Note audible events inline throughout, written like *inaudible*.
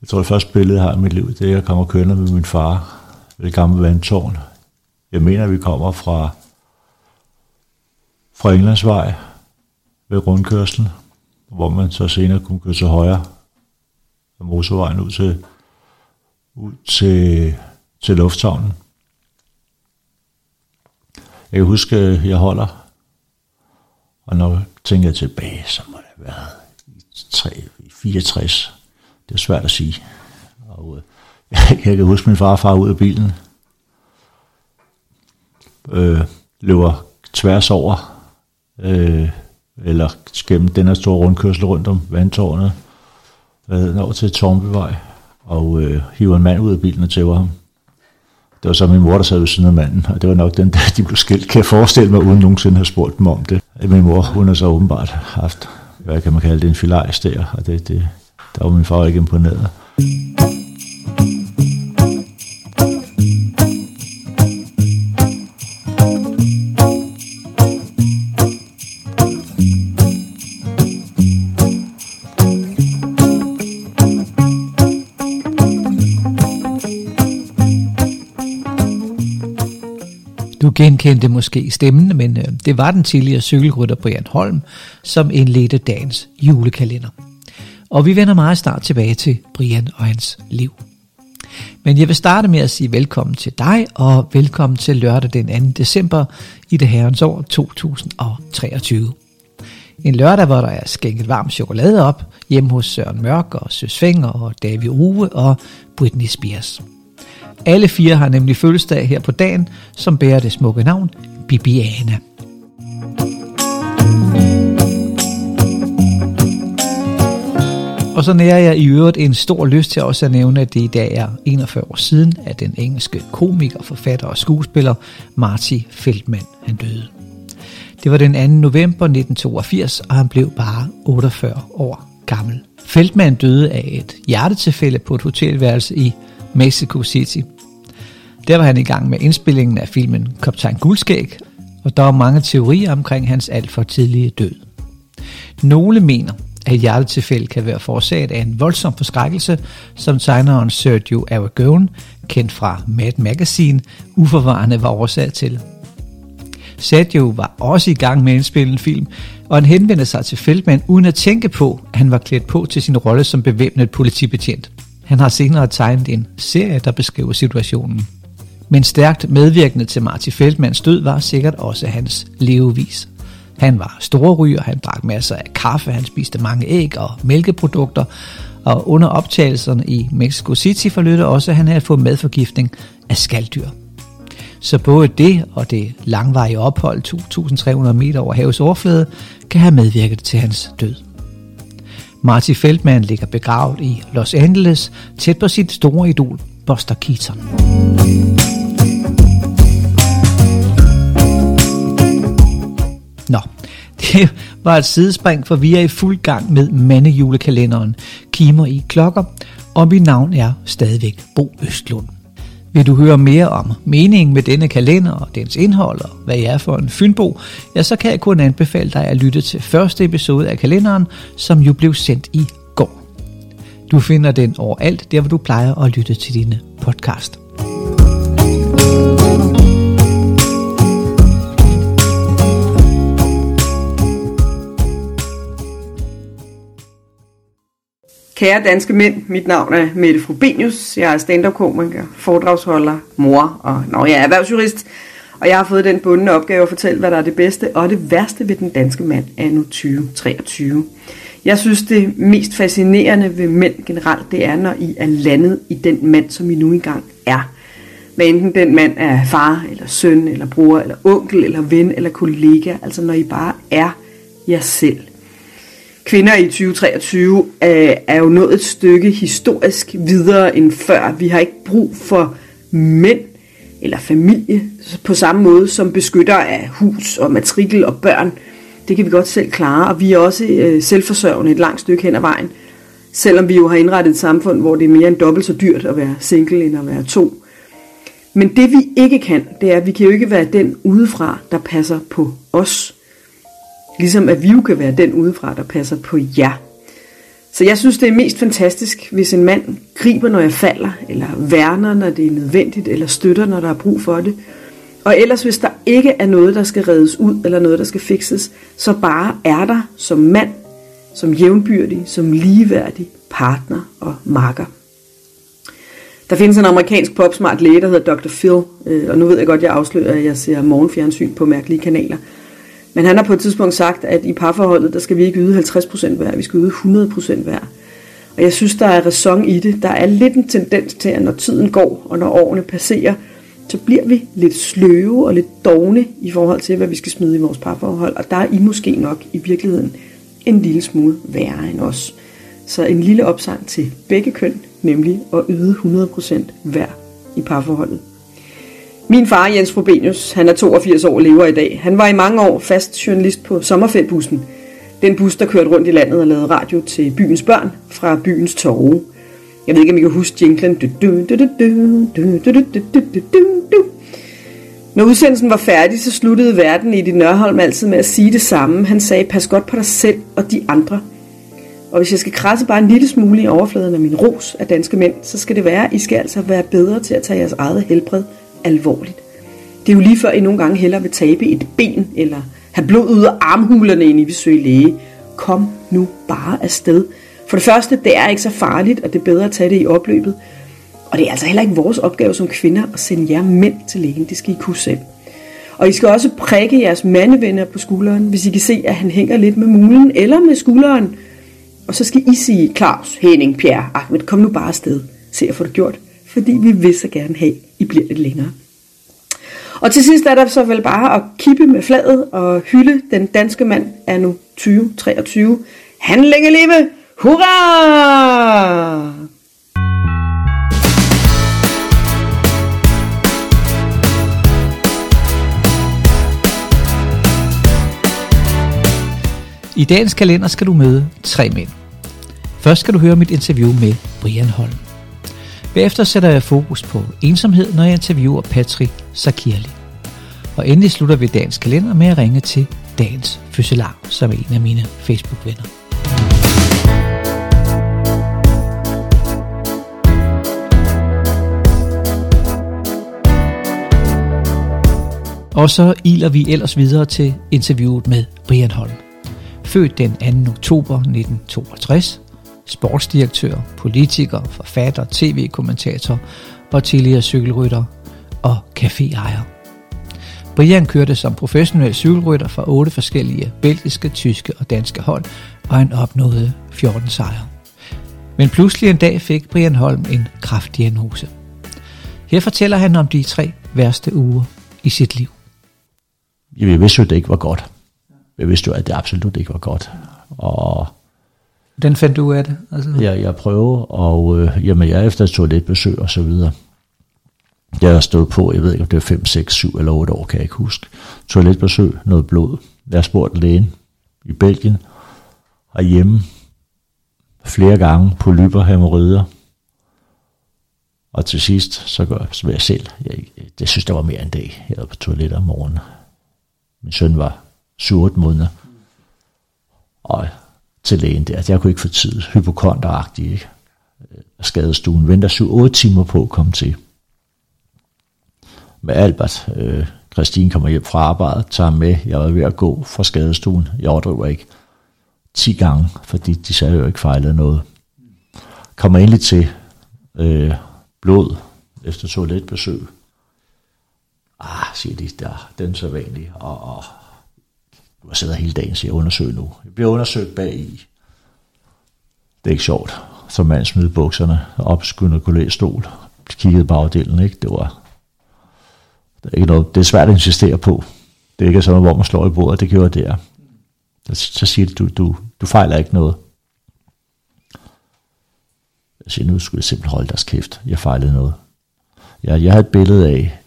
Jeg tror, det første billede, jeg har i mit liv, det er, at jeg kommer kørende med min far ved det gamle vandtårn. Jeg mener, at vi kommer fra, fra Englandsvej ved rundkørslen, hvor man så senere kunne køre til højre af motorvejen ud til, ud til, til lufthavnen. Jeg kan huske, at jeg holder, og når jeg tilbage, så må det have været i 3, 64. Det er svært at sige. Og, øh, *laughs* jeg kan huske min far og far ud af bilen. Øh, løber tværs over, øh, eller gennem den her store rundkørsel rundt om vandtårnet, øh, over til Tornbyvej, og øh, hiver en mand ud af bilen og tæver ham. Det var så min mor, der sad ved siden af manden, og det var nok den, der de blev skilt, kan jeg forestille mig, uden nogensinde at have spurgt dem om det. Min mor, hun har så åbenbart haft, hvad kan man kalde det, en filajs der, og det, det, der var min far ikke imponeret. Du genkendte måske stemmen, men øh, det var den tidligere cykelrytter Brian Holm, som indledte dagens julekalender. Og vi vender meget snart tilbage til Brian og hans liv. Men jeg vil starte med at sige velkommen til dig, og velkommen til lørdag den 2. december i det herrens år 2023. En lørdag, hvor der er skænket varm chokolade op, hjemme hos Søren Mørk og Søs Fenger og David Uwe og Britney Spears. Alle fire har nemlig fødselsdag her på dagen, som bærer det smukke navn Bibiana. Og så nærer jeg i øvrigt en stor lyst til også at nævne, at det i dag er 41 år siden, at den engelske komiker, forfatter og skuespiller Marty Feldman han døde. Det var den 2. november 1982, og han blev bare 48 år gammel. Feldman døde af et hjertetilfælde på et hotelværelse i Mexico City. Der var han i gang med indspillingen af filmen Kaptajn Guldskæg, og der var mange teorier omkring hans alt for tidlige død. Nogle mener, at hjertetilfælde kan være forårsaget af en voldsom forskrækkelse, som tegneren Sergio Aragon, kendt fra Mad Magazine, uforvarende var årsag til. Sergio var også i gang med at indspille en film, og han henvendte sig til Feldman uden at tænke på, at han var klædt på til sin rolle som bevæbnet politibetjent. Han har senere tegnet en serie, der beskriver situationen. Men stærkt medvirkende til Marty Feldmans død var sikkert også hans levevis. Han var storryger, han drak masser af kaffe, han spiste mange æg og mælkeprodukter, og under optagelserne i Mexico City forlødte også, at han havde fået madforgiftning af skalddyr. Så både det og det langvarige ophold 2.300 meter over havets overflade kan have medvirket til hans død. Marty Feldman ligger begravet i Los Angeles, tæt på sit store idol Buster Keaton. Det var et sidespring, for vi er i fuld gang med mandejulekalenderen Kimer i klokker, og mit navn er stadigvæk Bo Østlund. Vil du høre mere om meningen med denne kalender og dens indhold og hvad jeg er for en fynbo, ja, så kan jeg kun anbefale dig at lytte til første episode af kalenderen, som jo blev sendt i går. Du finder den overalt, der hvor du plejer at lytte til dine podcast. Kære danske mænd, mit navn er Mette Frobenius. Jeg er stand-up-komiker, foredragsholder, mor og nå, jeg er erhvervsjurist. Og jeg har fået den bundne opgave at fortælle, hvad der er det bedste og det værste ved den danske mand anno 2023. Jeg synes, det mest fascinerende ved mænd generelt, det er, når I er landet i den mand, som I nu engang er. Hvad enten den mand er far, eller søn, eller bror, eller onkel, eller ven, eller kollega. Altså når I bare er jer selv kvinder i 2023 øh, er jo nået et stykke historisk videre end før. Vi har ikke brug for mænd eller familie på samme måde som beskytter af hus og matrikel og børn. Det kan vi godt selv klare, og vi er også øh, selvforsørgende et langt stykke hen ad vejen. Selvom vi jo har indrettet et samfund, hvor det er mere end dobbelt så dyrt at være single end at være to. Men det vi ikke kan, det er, at vi kan jo ikke være den udefra, der passer på os. Ligesom at vi jo kan være den udefra, der passer på jer. Så jeg synes, det er mest fantastisk, hvis en mand griber, når jeg falder, eller værner, når det er nødvendigt, eller støtter, når der er brug for det. Og ellers, hvis der ikke er noget, der skal reddes ud, eller noget, der skal fikses, så bare er der som mand, som jævnbyrdig, som ligeværdig partner og makker. Der findes en amerikansk popsmart læge, der hedder Dr. Phil, øh, og nu ved jeg godt, at jeg afslører, at jeg ser morgenfjernsyn på mærkelige kanaler. Men han har på et tidspunkt sagt, at i parforholdet, der skal vi ikke yde 50% hver, vi skal yde 100% hver. Og jeg synes, der er ræson i det. Der er lidt en tendens til, at når tiden går, og når årene passerer, så bliver vi lidt sløve og lidt dogne i forhold til, hvad vi skal smide i vores parforhold. Og der er I måske nok i virkeligheden en lille smule værre end os. Så en lille opsang til begge køn, nemlig at yde 100% hver i parforholdet. Min far, Jens Frobenius, han er 82 år og lever i dag. Han var i mange år fast journalist på Sommerfældbussen. Den bus, der kørte rundt i landet og lavede radio til byens børn fra byens torve. Jeg ved ikke, om I kan huske jinglen. Når udsendelsen var færdig, så sluttede verden i dit Nørholm altid med at sige det samme. Han sagde, pas godt på dig selv og de andre. Og hvis jeg skal krasse bare en lille smule i overfladen af min ros af danske mænd, så skal det være, at I skal altså være bedre til at tage jeres eget helbred alvorligt. Det er jo lige før, I nogle gange hellere vil tabe et ben, eller have blod ud af armhulerne, end I vil søge læge. Kom nu bare afsted. For det første, det er ikke så farligt, og det er bedre at tage det i opløbet. Og det er altså heller ikke vores opgave som kvinder at sende jer mænd til lægen. Det skal I kunne selv. Og I skal også prikke jeres mandevenner på skulderen, hvis I kan se, at han hænger lidt med mulen eller med skulderen. Og så skal I sige, Claus, Henning, Pierre, Ahmed, kom nu bare afsted. Se at få det gjort. Fordi vi vil så gerne have, at I bliver lidt længere. Og til sidst er der så vel bare at kippe med fladet og hylde den danske mand er nu 2023. Han længe leve! Hurra! I dagens kalender skal du møde tre mænd. Først skal du høre mit interview med Brian Holm. Bagefter sætter jeg fokus på ensomhed, når jeg interviewer Patrick Sakirli. Og endelig slutter vi dagens kalender med at ringe til dagens fødselar, som er en af mine Facebook-venner. Og så iler vi ellers videre til interviewet med Brian Holm. Født den 2. oktober 1962, sportsdirektør, politiker, forfatter, tv-kommentator og tidligere cykelrytter og caféejer. Brian kørte som professionel cykelrytter for otte forskellige belgiske, tyske og danske hold, og han opnåede 14 sejre. Men pludselig en dag fik Brian Holm en kraftdiagnose. Her fortæller han om de tre værste uger i sit liv. Jeg vidste jo, at det ikke var godt. Jeg vidste jo, at det absolut ikke var godt. Og den fandt du ud af det? Altså. Ja, jeg prøver, og øh, jamen, jeg er efter et toiletbesøg og så videre. Jeg har stået på, jeg ved ikke, om det er 5, 6, 7 eller 8 år, kan jeg ikke huske. Toiletbesøg, noget blod. Jeg har spurgt lægen i Belgien, og hjemme flere gange på lyber, hemorrider. Og til sidst, så gør jeg, så jeg selv. Jeg, jeg synes, der var mere end dag. Jeg var på toilettet om morgenen. Min søn var 7 måneder. Og til lægen der, altså, jeg kunne ikke få tid. Hypokonteragtig, ikke? Øh, skadestuen venter 7-8 timer på at komme til. Med Albert, øh, Christine kommer hjem fra arbejde, tager ham med. Jeg var ved at gå fra skadestuen. Jeg overdriver ikke. 10 gange, fordi de sagde jo ikke fejlede noget. Kommer endelig til øh, blod efter toiletbesøg. Ah, siger de, der, den så vanlig. Og, og jeg sidder siddet hele dagen, siger jeg, undersøg nu. Jeg bliver undersøgt bag i. Det er ikke sjovt. Så mand smidte bukserne op, skyndte kollegestol, kiggede bagdelen, ikke? Det var, det er, ikke noget, det er svært at insistere på. Det er ikke sådan, hvor man slår i bordet, det gjorde det. Så siger de, du, du, du fejler ikke noget. Jeg siger, nu skulle jeg simpelthen holde deres kæft. Jeg fejlede noget. Jeg, jeg havde et billede af,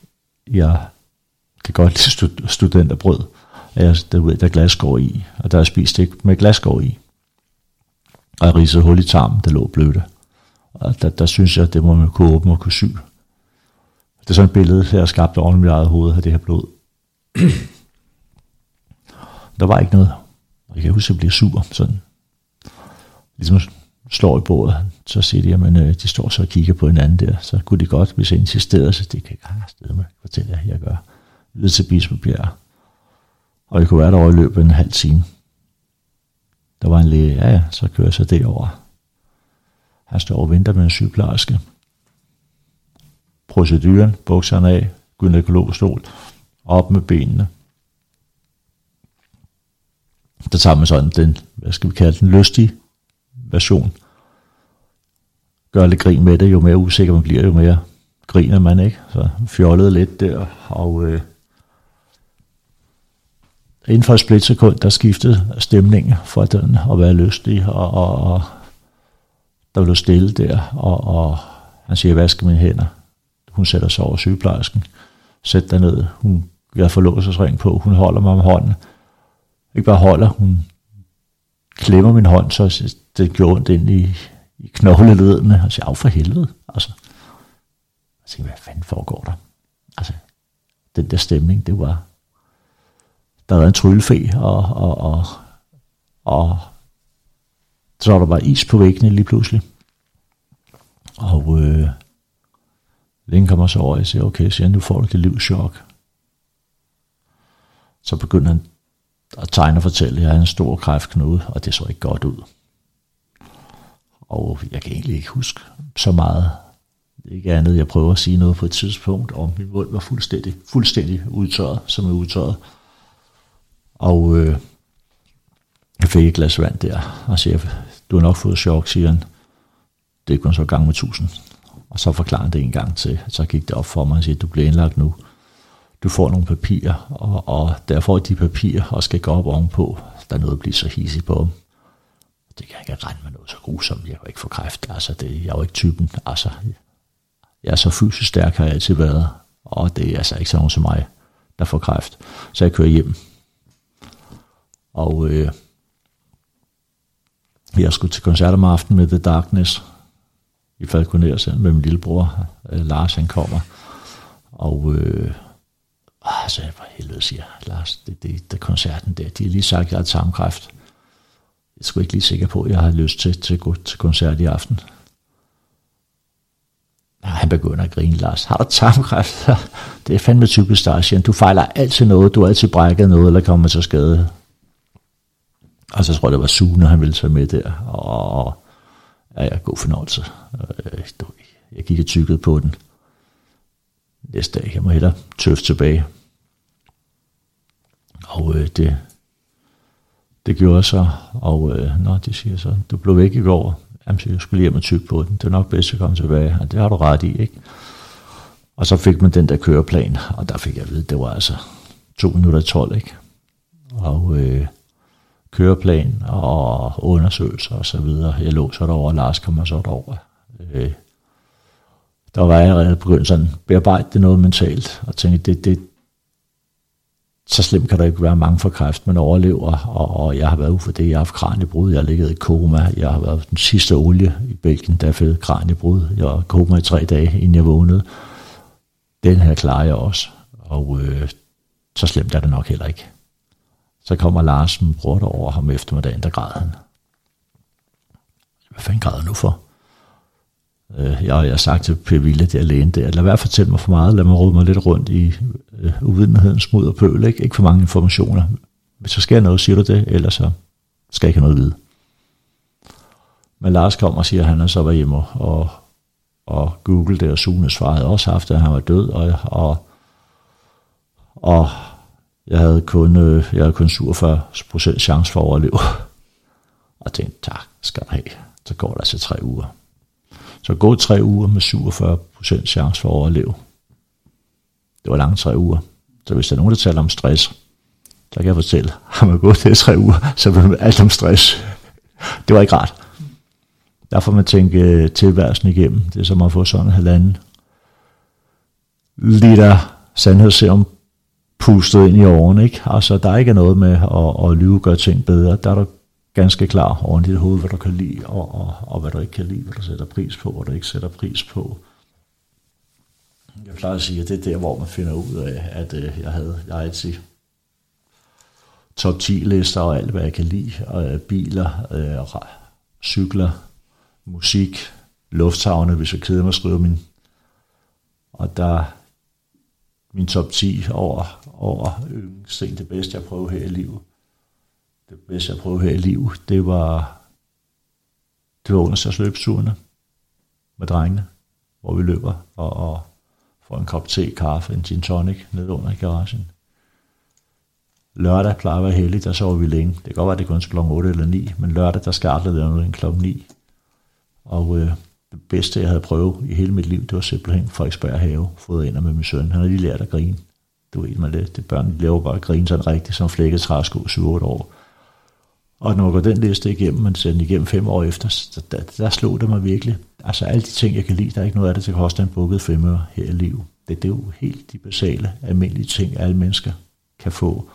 jeg kan godt lide stud- studenterbrød. Jeg, der, ved, der er glasgård i, og der er spist ikke med glasgård i. Og jeg ridsede hul i tarmen, der lå blødte. Og der, der synes jeg, at det må man kunne åbne og kunne sy. Det er sådan et billede, jeg har skabt oven i mit eget hoved af det her blod. *clears throat* der var ikke noget. Og jeg kan huske, at jeg bliver sur. Sådan. Ligesom, slår i bordet, så siger de, at øh, de står så og kigger på hinanden der, så kunne de godt, hvis jeg insisterede, så det kan jeg stede med, fortælle jer, jeg gør. Lidt til Bispebjerg. Og jeg kunne være derovre i løbet af en halv time. Der var en læge, ja ja, så kører jeg så derover. Han står og venter med en sygeplejerske. Proceduren, bukserne af, gynekologstol, op med benene. Der tager man sådan den, hvad skal vi kalde den, lystige version. Gør lidt grin med det, jo mere usikker man bliver, jo mere griner man, ikke? Så fjollede lidt der, og øh, inden for et splitsekund, der skiftede stemningen fra den at være lystig, og, og, og der blev stille der, og, og han siger, vaske mine hænder. Hun sætter sig over sygeplejersken. Sæt dig ned. Hun jeg får ring på. Hun holder mig om hånden. Ikke bare holder, hun klemmer min hånd, så det gjorde ondt ind i, i knogleledene. Og siger, af for helvede. Altså, jeg tænkte, hvad fanden foregår der? Altså, den der stemning, det var, der var en tryllefe, og, og, og, og så var der bare is på væggene lige pludselig. Og øh, Længe kommer så over, og jeg siger, okay, så nu får du det livschok. Så begynder han at tegne og fortælle, at jeg har en stor kræftknude, og det så ikke godt ud. Og jeg kan egentlig ikke huske så meget. Det er ikke andet, jeg prøver at sige noget på et tidspunkt, og min mund var fuldstændig, fuldstændig udtørret, som er udtørret. Og øh, jeg fik et glas vand der, og siger, du har nok fået chok, siger han. Det er kun så gang med tusind. Og så forklarer han det en gang til. Så gik det op for mig og siger, du bliver indlagt nu. Du får nogle papirer, og, og derfor de papirer og skal gå op ovenpå. Der er noget at blive så hisig på dem. Det kan jeg ikke regne med noget så grusomt. Jeg kan ikke få kræft. Altså, det, jeg er jo ikke typen. Altså, jeg er så fysisk stærk, har jeg altid været. Og det er altså ikke sådan nogen som mig, der får kræft. Så jeg kører hjem. Og øh, jeg skulle til koncert om aftenen med The Darkness i Falconer med min lillebror. Øh, Lars han kommer. Og øh, ah, altså, for helvede siger Lars, det, det, det koncerten der, de har lige sagt, at jeg har tarmkræft. Jeg skulle ikke lige sikker på, at jeg har lyst til, til at gå til koncert i aften. Ja, han begynder at grine, Lars. Har du tarmkræft? *laughs* det er fandme typisk dig, Du fejler altid noget, du har altid brækket noget, eller kommer til skade. Og så tror jeg, det var Sune, han ville tage med der. Og Ja, ja, god fornøjelse. Øh, jeg gik og tykkede på den. Næste dag, jeg må hellere tøffe tilbage. Og øh, det, det gjorde så, og øh, nå, de siger så, du blev væk i går. Jamen, så jeg skulle hjem og tykke på den. Det er nok bedst at komme tilbage. Ja, det har du ret i, ikke? Og så fik man den der køreplan, og der fik jeg at vide, det var altså to minutter 12, ikke? Og øh, køreplan og undersøgelser og så videre. Jeg lå så derovre, og Lars kom så derover. Øh, der var jeg allerede begyndt sådan bearbejde det noget mentalt, og tænkte, det, det, så slemt kan der ikke være mange for kræft, man overlever, og, og jeg har været ude for det, jeg har haft kraniebrud, jeg har ligget i koma, jeg har været den sidste olie i Belgien, der fik kraniebrud, jeg var koma i tre dage, inden jeg vågnede. Den her klarer jeg også, og øh, så slemt er det nok heller ikke. Så kommer Lars, min bror, over ham eftermiddagen, der græder han. Hvad fanden græder nu for? Øh, jeg, jeg har sagt til Per Ville, det er lægen der, lad være at fortælle mig for meget, lad mig råde mig lidt rundt i øh, uvidenhedens mud og pøl, ikke? ikke for mange informationer. Hvis der sker noget, siger du det, ellers så skal jeg ikke have noget at vide. Men Lars kommer og siger, at han er så var hjemme og, og Google det, og Sune svarede også haft, at han var død, og, og, og jeg havde kun, øh, jeg havde kun 47% chance for at overleve. Og tænkte, tak skal du have. Så går der altså tre uger. Så gå tre uger med 47% chance for at overleve. Det var lange tre uger. Så hvis der er nogen, der taler om stress, så kan jeg fortælle, *laughs* har man gået det tre uger, så bliver man alt om stress. Det var ikke rart. Derfor man tænke øh, tilværelsen igennem. Det er som at få sådan en halvanden liter sandhedsserum pustet ind i årene. Ikke? Altså, der er ikke noget med at, at lyve og gøre ting bedre. Der er du ganske klar over dit hoved, hvad du kan lide, og, og, og hvad du ikke kan lide, hvad du sætter pris på, hvad du ikke sætter pris på. Jeg plejer at sige, at det er der, hvor man finder ud af, at øh, jeg havde jeg altid top 10 lister og alt, hvad jeg kan lide. Og, øh, biler, øh, cykler, musik, lufthavne, hvis jeg keder mig at skrive min, og der min top 10 over, over øh, yndlingsting, det bedste jeg prøvede her i livet. Det bedste jeg prøvede her i livet, det var, det var onsdagsløbsturene med drengene, hvor vi løber og, og får en kop te, kaffe, en gin tonic ned under i garagen. Lørdag plejer at være heldig, der sover vi længe. Det kan godt være, det kun kl. 8 eller 9, men lørdag, der skal aldrig være noget kl. 9. Og øh, det bedste, jeg havde prøvet i hele mit liv, det var simpelthen Frederiksberg Have, fået ind med min søn. Han har lige lært at grine. Du ved, man det, det børn laver bare at grine sådan rigtigt, som flækket træsko 7-8 år. Og når man går den liste igennem, man ser den igennem fem år efter, så der, der slog det mig virkelig. Altså alle de ting, jeg kan lide, der er ikke noget af det, der koster en bukket femmer her i livet. Det, det er jo helt de basale, almindelige ting, alle mennesker kan få.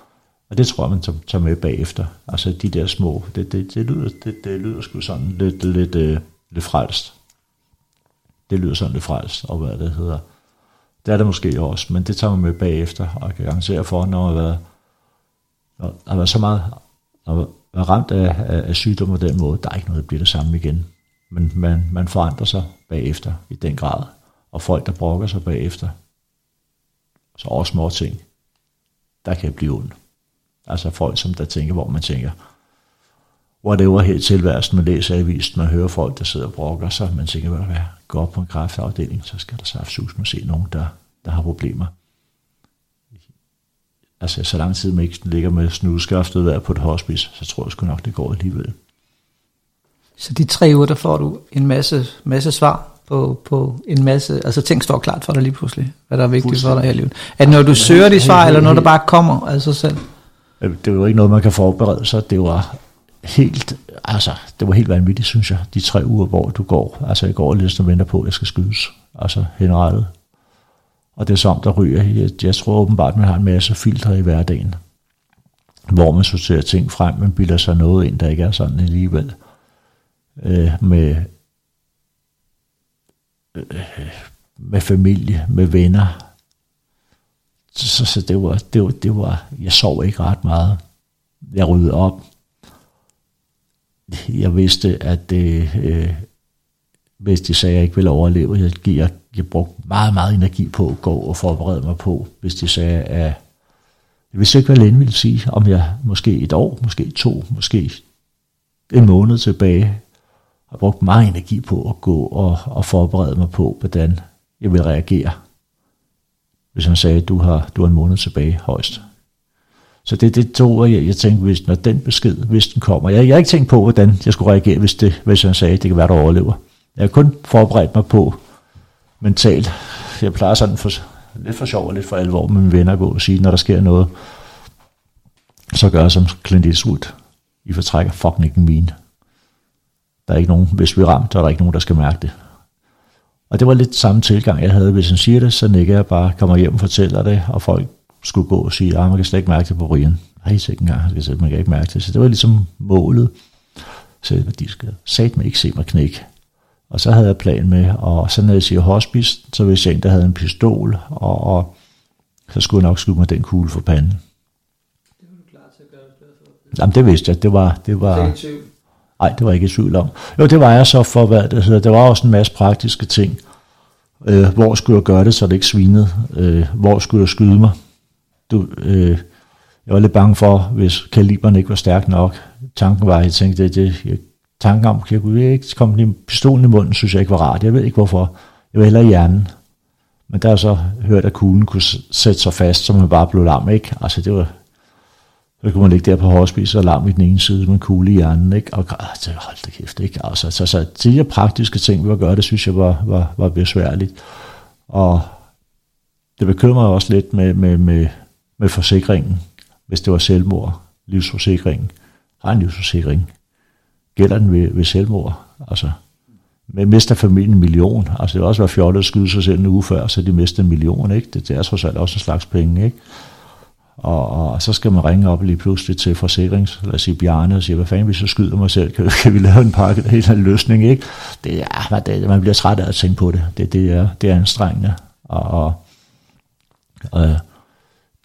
Og det tror jeg, man tager med bagefter. Altså de der små, det, det, det, lyder, det, det lyder sgu sådan lidt, lidt, lidt, lidt frelst. Det lyder sådan lidt frelst, og hvad det hedder. Det er det måske også, men det tager man med bagefter, og jeg kan garantere for, når man har været, når man har været så meget, når man er ramt af, af, af sygdom på den måde, der er ikke noget, der bliver det samme igen. Men man, man forandrer sig bagefter i den grad, og folk, der brokker sig bagefter, så også små ting, der kan blive ondt. Altså folk, som der tænker, hvor man tænker, whatever helt tilværelsen, man læser avisen, man hører folk, der sidder og brokker sig, man tænker, hvad gå op på en kræftafdeling, så skal der saftsus med se nogen, der, der har problemer. Altså, så lang tid man ikke ligger med snudskaftet der på et hospice, så tror jeg sgu nok, det går alligevel. Så de tre uger, der får du en masse, masse svar på, på en masse, altså ting står klart for dig lige pludselig, hvad der er vigtigt for dig her i livet. Er det når du søger de svar, eller når der bare kommer af sig selv? Det er jo ikke noget, man kan forberede sig. Det var helt, altså, det var helt vanvittigt, synes jeg, de tre uger, hvor du går. Altså, jeg går lidt og venter på, at jeg skal skydes. Altså, henrettet. Og det er som, der ryger. Jeg, jeg tror åbenbart, man har en masse filtre i hverdagen, hvor man sorterer ting frem, man bilder sig noget ind, der ikke er sådan alligevel. Øh, med, øh, med familie, med venner. Så, så det, var, det, var, det var, jeg sov ikke ret meget. Jeg ryddede op, *laughs* jeg vidste, at det, øh, hvis de sagde, at jeg ikke ville overleve, jeg, jeg, jeg brugte meget, meget energi på at gå og forberede mig på, hvis de sagde, at jeg vidste ikke, hvad lægen ville sige, om jeg måske et år, måske to, måske en måned tilbage, har brugt meget energi på at gå og, og forberede mig på, hvordan jeg vil reagere, hvis han sagde, at du har, du har en måned tilbage højst. Så det, det to, jeg, jeg tænkte, hvis, når den besked, hvis den kommer. Jeg, jeg har ikke tænkt på, hvordan jeg skulle reagere, hvis, det, hvis han sagde, at det kan være, der overlever. Jeg har kun forberedt mig på mentalt. Jeg plejer sådan for, lidt for sjov og lidt for alvor med mine venner gå og sige, når der sker noget, så gør jeg som Clint Eastwood. I fortrækker fucking ikke min. Der er ikke nogen, hvis vi er ramt, så er der ikke nogen, der skal mærke det. Og det var lidt samme tilgang, jeg havde. Hvis han siger det, så nikker jeg bare, kommer hjem og fortæller det, og folk skulle gå og sige, at ah, man kan slet ikke mærke det på Brian. Nej, ikke engang, man kan ikke mærke det. Så det var ligesom målet. Så de skal sat mig ikke se mig knække. Og så havde jeg plan med, og så når jeg siger hospice, så hvis jeg en, der havde en pistol, og, og så skulle jeg nok skyde mig den kugle for panden. Det var du klar til at gøre, Jamen det vidste jeg, det var... Det var Nej, det var ikke i tvivl om. Jo, det var jeg så for, hvad det hedder. Der var også en masse praktiske ting. Øh, hvor skulle jeg gøre det, så det ikke svinede? Øh, hvor skulle jeg skyde mig? Du, øh, jeg var lidt bange for, hvis kaliberen ikke var stærk nok. Tanken var, jeg tænkte, det, det, jeg, tanken om, jeg kunne ikke komme med pistolen i munden, synes jeg ikke var rart. Jeg ved ikke hvorfor. Jeg var hellere i hjernen. Men der er så hørt, at kuglen kunne sætte sig fast, så man bare blev lam, ikke? Altså det var, så kunne man ligge der på hospice og lam i den ene side med en kugle i hjernen, ikke? Og altså, hold da kæft, ikke? Altså, så, så de her praktiske ting, vi var gøre, det synes jeg var, var, var besværligt. Og det bekymrede også lidt med, med, med, med forsikringen, hvis det var selvmord, livsforsikringen, har en livsforsikring, gælder den ved, ved selvmord, altså. Med mister familien en million, altså det vil også være fjollet at skyde sig selv en uge før, så de mister en million, ikke? Det, det er trods alt også en slags penge, ikke? Og, og, så skal man ringe op lige pludselig til forsikrings, lad os sige Bjarne, og sige, hvad fanden hvis jeg skyder mig selv, kan, kan vi lave en pakke, en helt løsning, ikke? Det er, det, man bliver træt af at tænke på det, det, det, er, det er anstrengende, og, og, og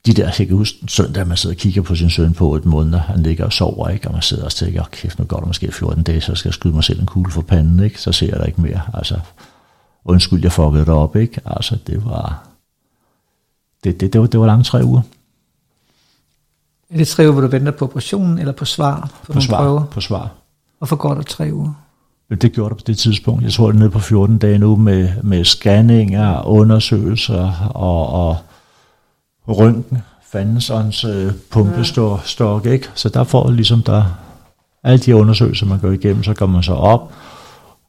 de der, jeg kan huske søndag, man sidder og kigger på sin søn på et måned, han ligger og sover, ikke? og man sidder og tænker, kæft, nu går der måske 14 dage, så skal jeg skyde mig selv en kugle for panden, ikke? så ser jeg der ikke mere. Altså, undskyld, jeg fuckede det op, ikke? Altså, det var, det, det, det, var, det var lange tre uger. Er det tre uger, hvor du venter på operationen, eller på svar på, På svar, prøver? på svar. Hvorfor går der tre uger? Det gjorde det på det tidspunkt. Jeg tror, det er nede på 14 dage nu med, med scanninger, undersøgelser og, og røntgen, fandensons øh, pumpestok, ikke? Så der får ligesom der alle de undersøgelser, man går igennem, så går man så op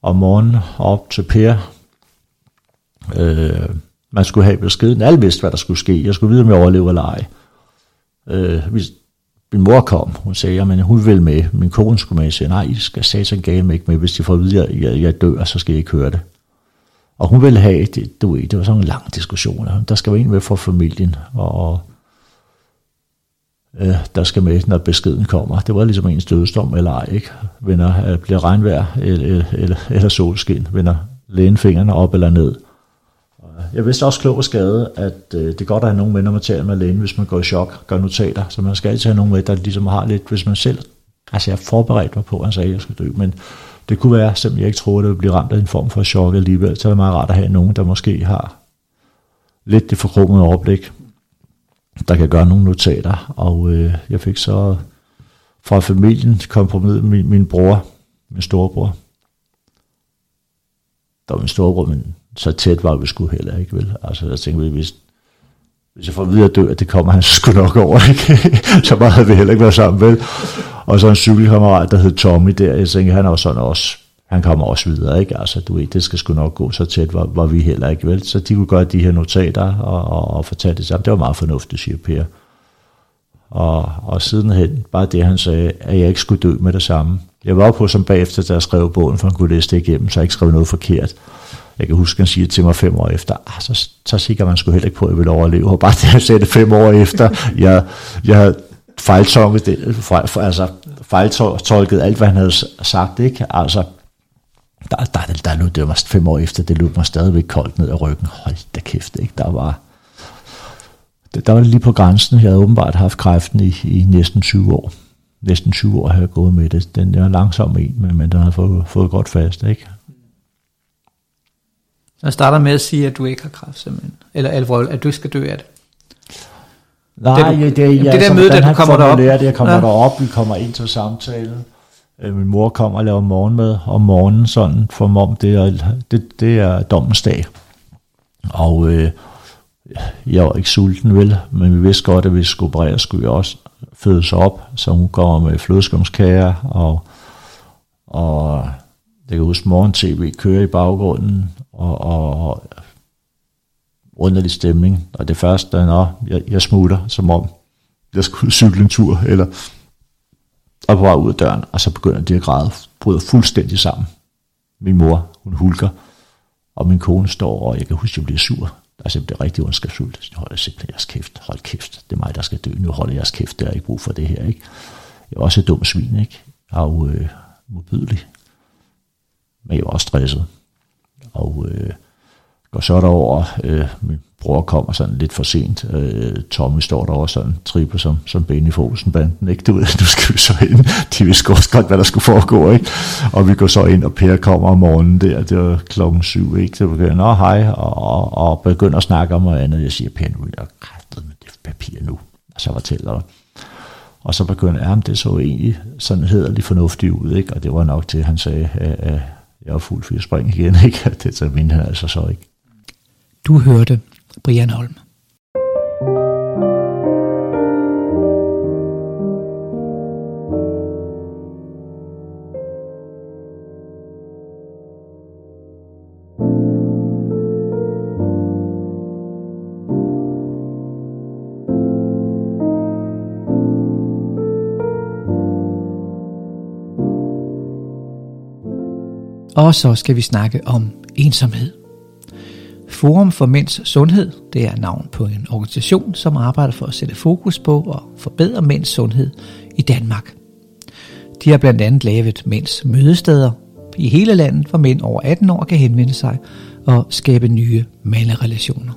om morgenen op til Per. Øh, man skulle have beskeden. Alle vidste, hvad der skulle ske. Jeg skulle vide, om jeg overlever eller ej. Øh, hvis, min mor kom, hun sagde, at hun vil med. Min kone skulle med. Jeg sagde, nej, I skal satan gale mig ikke med. Hvis de får at vide, at jeg, jeg dør, så skal I ikke høre det. Og hun ville have, det, du ved, det var sådan en lang diskussion. Der skal være en med for familien, og øh, der skal med, når beskeden kommer. Det var ligesom en dødsdom eller ej, ikke? Vender, øh, bliver regnvejr eller, eller, eller solskin, vender lægen fingrene op eller ned. Jeg vidste også klog og skade, at øh, det er godt at have nogen med, når man taler med lægen, hvis man går i chok, gør notater. Så man skal altid have nogen med, der ligesom har lidt, hvis man selv... Altså jeg forberedte mig på, at han sagde, at jeg skulle dø, men det kunne være, selvom jeg ikke troede, at det ville blive ramt af en form for chok alligevel, så er det meget rart at have nogen, der måske har lidt det forkromede overblik, der kan gøre nogle notater. Og øh, jeg fik så fra familien kompromis min, min bror, min storebror. Der var min storebror, men så tæt var vi sgu heller ikke, vel? Altså, jeg tænkte, hvis, hvis jeg får videre at dø, at det kommer han sgu nok over, ikke? *laughs* så meget havde vi heller ikke været sammen, vel? Og så en cykelkammerat, der hed Tommy der, jeg tænkte, han er også sådan også, han kommer også videre, ikke? Altså, du ved, det skal sgu nok gå så tæt, var, var vi heller ikke, vel? Så de kunne gøre de her notater og, og, og fortælle det sammen. Det var meget fornuftigt, siger Per. Og, og sidenhen, bare det han sagde, at jeg ikke skulle dø med det samme. Jeg var på som bagefter, da jeg skrev bogen, for han kunne læse det igennem, så jeg ikke skrev noget forkert. Jeg kan huske, at han siger til mig fem år efter, ah, så, så sikker man skulle heller ikke på, at jeg ville overleve. Og bare det, han sagde det fem år efter, jeg, jeg fejltolket, det, fejl, altså, fejltolket alt, hvad han havde sagt. Ikke? Altså, der, der, der, der det var fem år efter, det løb mig stadigvæk koldt ned ad ryggen. Hold da kæft, ikke? Der var, der var det lige på grænsen. Jeg havde åbenbart haft kræften i, i næsten 20 år. Næsten 20 år har jeg gået med det. Den er langsom en, men, men den har fået, fået godt fast, ikke? Jeg starter med at sige, at du ikke har kræft simpelthen. Eller alvorligt, at du skal dø af det. Nej, Det- det, det det, jeg, der møde, da du han kommer derop. det, jeg kommer Ja. ja. derop, vi kommer ind til samtalen. Øh, Min mor kommer og laver morgenmad om morgenen, sådan for om det er, det, det er dommens dag. Og øh, jeg var ikke sulten, vel, men vi vidste godt, at hvis vi skulle operere, skulle jeg også fødes op, så hun kommer med flødeskumskager, og, og jeg kan huske, morgen-tv kører i baggrunden, og, og, og underlig stemning. Og det første, der er, jeg, jeg smutter, som om jeg skulle cykle en tur, eller og på vej ud af døren, og så begynder de at græde, bryder fuldstændig sammen. Min mor, hun hulker, og min kone står, og jeg kan huske, at jeg bliver sur. Altså, jeg bliver rigtig ondskabsfuldt. Jeg holder simpelthen jeres kæft. Hold kæft, det er mig, der skal dø. Nu holder jeres kæft, der er ikke brug for det her, ikke? Jeg var også et dumt svin, ikke? Og øh, modbydelig. Men jeg var også stresset. Og øh, går så derover, øh, min bror kommer sådan lidt for sent, øh, Tommy står derovre sådan, tripper som, som Ben i Fosen-banden, ikke? Du ved, *laughs* nu skal vi så ind, de vidste også godt, hvad der skulle foregå, ikke? Og vi går så ind, og Per kommer om morgenen der, det var klokken syv, ikke? Så begynder, nå hej, og, og, og begynder at snakke om noget andet. Jeg siger, Per, nu er jeg kræftet med det papir nu. Og så fortæller jeg, og så begynder jeg, det så egentlig sådan hederligt fornuftigt ud, ikke? Og det var nok til, han sagde, at, jeg er fuld for spring igen, *laughs* ikke? Det så mente han altså så ikke. Du hørte Brian Holm. Og så skal vi snakke om ensomhed. Forum for Mænds Sundhed, det er navn på en organisation, som arbejder for at sætte fokus på og forbedre mænds sundhed i Danmark. De har blandt andet lavet mænds mødesteder i hele landet, hvor mænd over 18 år kan henvende sig og skabe nye manderelationer.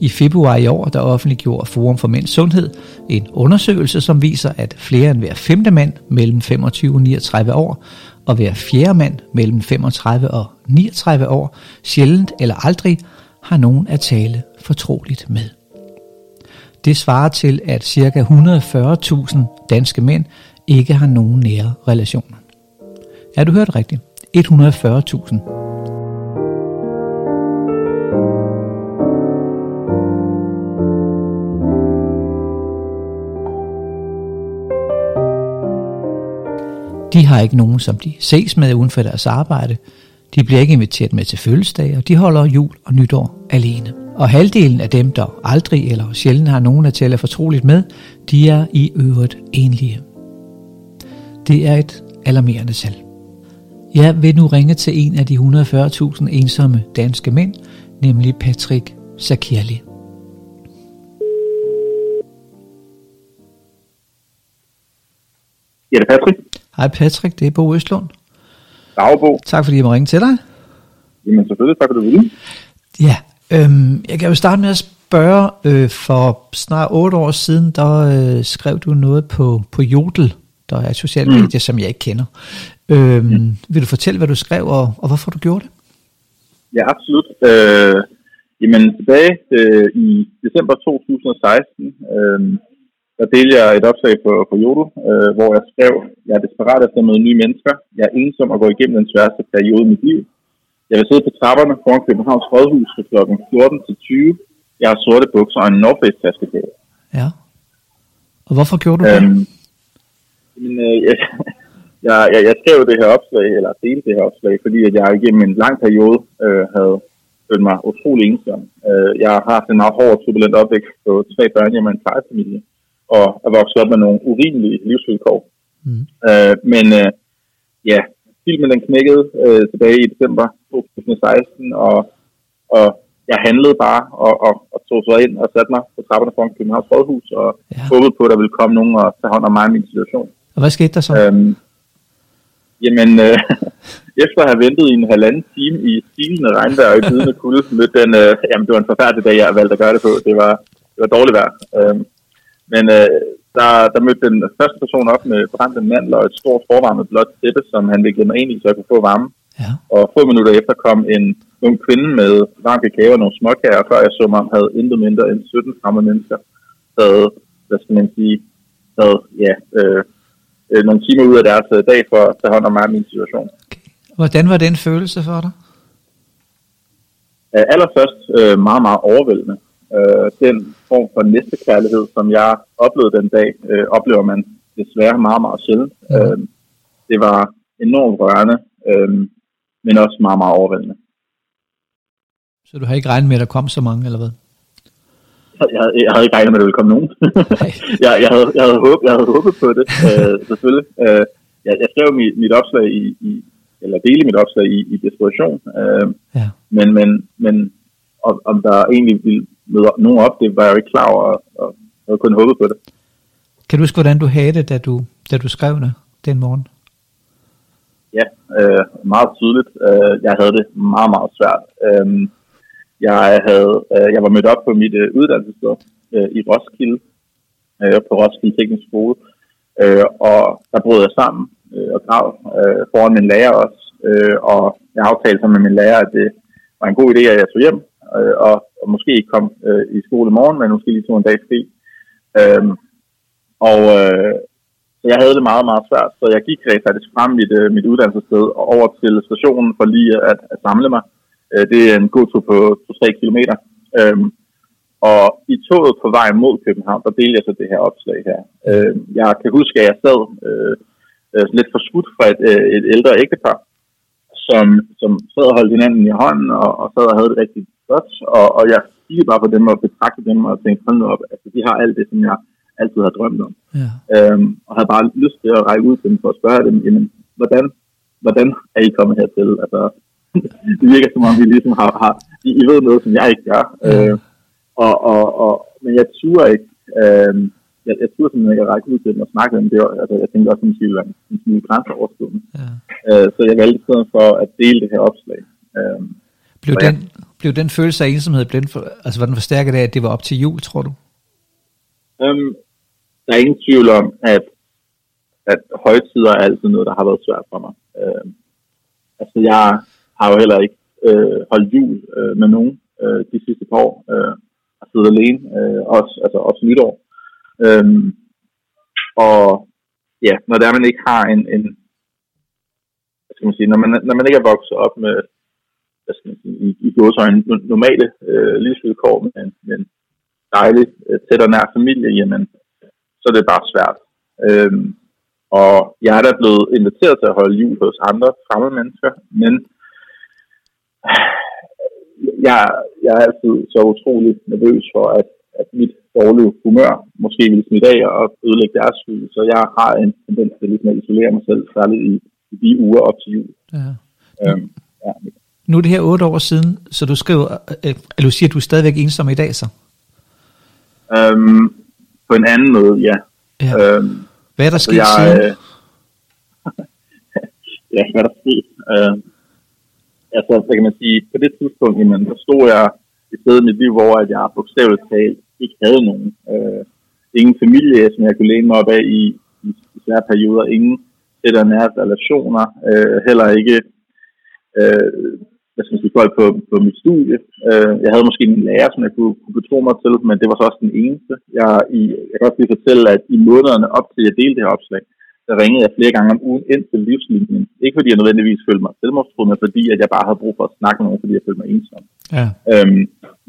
I februar i år, der offentliggjorde Forum for Mænds Sundhed en undersøgelse, som viser, at flere end hver femte mand mellem 25 og 39 år, og hver fjerde mand mellem 35 og 39 år, sjældent eller aldrig har nogen at tale fortroligt med. Det svarer til, at ca. 140.000 danske mænd ikke har nogen nære relationer. Er du hørt rigtigt. 140.000. De har ikke nogen, som de ses med uden for deres arbejde. De bliver ikke inviteret med til fødselsdage, og de holder jul og nytår alene. Og halvdelen af dem, der aldrig eller sjældent har nogen at tale fortroligt med, de er i øvrigt enlige. Det er et alarmerende tal. Jeg vil nu ringe til en af de 140.000 ensomme danske mænd, nemlig Patrick Sakirli. Ja, det er Patrick. Hej Patrick, det er Bo Østlund. Dag, Bo. Tak fordi jeg må ringe til dig. Jamen selvfølgelig, tak for du ville. Ja, øhm, jeg kan jo starte med at spørge, øh, for snart otte år siden, der øh, skrev du noget på, på Jodel, der er et socialt mm. medie, som jeg ikke kender. Øhm, mm. Vil du fortælle, hvad du skrev, og, og hvorfor du gjorde det? Ja, absolut. Øh, jamen, tilbage øh, i december 2016, øh, der delte jeg et opslag på, på Jodel, øh, hvor jeg skrev, jeg er desperat efter at møde nye mennesker. Jeg er ensom og går igennem den sværeste periode i mit liv. Jeg vil sidde på trapperne foran Københavns Rådhus fra kl. 14 til 20. Jeg har sorte bukser og en North Face taske på. Ja. Og hvorfor gjorde du det? Øhm, men, øh, *laughs* jeg, jeg, jeg, jeg skrev det her opslag, eller delte det her opslag, fordi at jeg igennem en lang periode øh, havde følt mig utrolig ensom. Øh, jeg har haft en meget hård og turbulent opvækst på tre børn hjemme en plejefamilie og er vokset op med nogle urimelige livsvilkår. Mm. Øh, men øh, ja, filmen den knækkede øh, tilbage i december 2016, og, og jeg handlede bare og, og, og tog så ind og satte mig på trapperne foran Københavns Rådhus og ja. håbede på, at der ville komme nogen og tage hånd om mig i min situation. Og hvad skete der så? Øhm, jamen, øh, *laughs* efter at have ventet i en halvanden time i stilende regnvejr og i bidende kulde, mødte den, øh, jamen det var en forfærdelig dag, jeg valgte at gøre det på. Det var, det var dårligt vejr. Øhm, men øh, der, der mødte den første person op med brændte mandel og et stort forvarmet blåt tæppe, som han viklede mig ind i, så jeg kunne få varme. Ja. Og få minutter efter kom en ung kvinde med varm kakao og nogle småkager, før jeg så mig havde intet mindre end 17 fremmede mennesker, havde, hvad skal man sige, havde, ja, øh, øh, nogle timer ud af deres øh, dag for at tage hånd om mig og min situation. Okay. Hvordan var den følelse for dig? Uh, allerførst uh, meget, meget overvældende øh, den form for næstekærlighed, som jeg oplevede den dag, øh, oplever man desværre meget, meget sjældent. Mm. Øh, det var enormt rørende, øh, men også meget, meget overvældende. Så du har ikke regnet med, at der kom så mange, eller hvad? Jeg, havde, jeg havde ikke regnet med, at der ville komme nogen. *laughs* jeg, jeg, havde, jeg, havde håbet, jeg havde håbet på det, øh, selvfølgelig. Øh, jeg, jeg skrev mit, mit opslag i, i eller dele mit opslag i, i desperation. Øh, ja. Men, men, men om, om der egentlig ville møde nogen op, det var jeg jo ikke klar over, og, og jeg havde kun håbet på det. Kan du huske, hvordan du havde det, da du, da du skrev det den morgen? Ja, øh, meget tydeligt. Øh, jeg havde det meget, meget svært. Øh, jeg, havde, øh, jeg var mødt op på mit øh, uddannelsessted øh, i Roskilde, øh, på Roskilde Teknisk Skole, øh, og der brød jeg sammen øh, og øh, foran min lærer også, øh, og jeg aftalte sammen med min lærer, at det var en god idé, at jeg tog hjem, øh, og, og måske ikke kom øh, i skole i morgen, men måske lige tog en dag fri. Øhm, og øh, jeg havde det meget, meget svært, så jeg gik rent faktisk frem mit, øh, mit uddannelsessted og over til stationen for lige at, at samle mig. Øh, det er en gåtur på 2-3 km. Øhm, og i toget på vej mod København, der delte jeg så det her opslag her. Øh, jeg kan huske, at jeg sad øh, øh lidt forskudt fra et, øh, et ældre ægtepar, som, som sad og holdt hinanden i hånden og, og sad og havde det rigtig godt, og, og jeg kiggede bare på dem og betragtede dem og tænkte, hold nu op, altså de har alt det, som jeg altid har drømt om. Ja. Øhm, og havde bare lyst til at række ud til dem for at spørge dem, jamen, hvordan, hvordan er I kommet hertil? Altså, *laughs* det virker som om, vi ligesom har, har I, I ved noget, som jeg ikke gør. Ja. Øh, og, og, og, men jeg turer ikke, øh, jeg, jeg turer simpelthen ikke at række ud til dem og snakke med dem. Det var, altså, jeg tænkte også, at det være en smule grænseoverskridende. Ja. Øh, så jeg valgte i stedet for at dele det her opslag. Øh, blev, den, blev den følelse af ensomhed, blev den for, altså var den forstærket af, at det var op til jul, tror du? Øhm, der er ingen tvivl om, at, at højtider er altid noget, der har været svært for mig. Øhm, altså, jeg har jo heller ikke øh, holdt jul øh, med nogen øh, de sidste par år. Øh, har siddet alene, øh, også, altså også nytår. Øhm, og ja, når der man ikke har en, en skal man sige, når man, når man ikke er vokset op med, hvad skal man sige, i, i gåsøjne normale øh, livsvilkår med en, med en dejlig, øh, tæt og nær familie, jamen, så er det bare svært. Øhm, og jeg er da blevet inviteret til at holde jul hos andre fremmede mennesker, men jeg, jeg er altid så utrolig nervøs for, at, at mit dårlige humør måske vil smitte af og ødelægge deres jul, så jeg har en tendens til ligesom at isolere mig selv, særligt i, i de uger op til jul. Ja. Øhm, ja. Nu er det her otte år siden, så du skriver, øh, eller du siger, at du er stadigvæk ensom i dag så? Øhm, på en anden måde, ja. ja. Øhm, hvad er der altså, sket jeg, siden? Øh, *laughs* ja, hvad er der sket? Øh, altså, hvad kan man sige, på det tidspunkt, jamen, der stod jeg et sted i mit liv, hvor at jeg bogstaveligt talt ikke havde nogen. Øh, ingen familie, som jeg kunne læne mig op af i, i, i svære perioder. Ingen tæt nære relationer. Øh, heller ikke øh, hvad skal man sige, folk på, på mit studie. Øh, jeg havde måske en lærer, som jeg kunne, kunne betro mig til, men det var så også den eneste. Jeg, i, jeg kan også lige fortælle, at i månederne op til, at jeg delte det her opslag, der ringede jeg flere gange om ugen ind til livslinjen. Ikke fordi jeg nødvendigvis følte mig selvmordstruet, men fordi at jeg bare havde brug for at snakke med nogen, fordi jeg følte mig ensom. Ja. Øhm,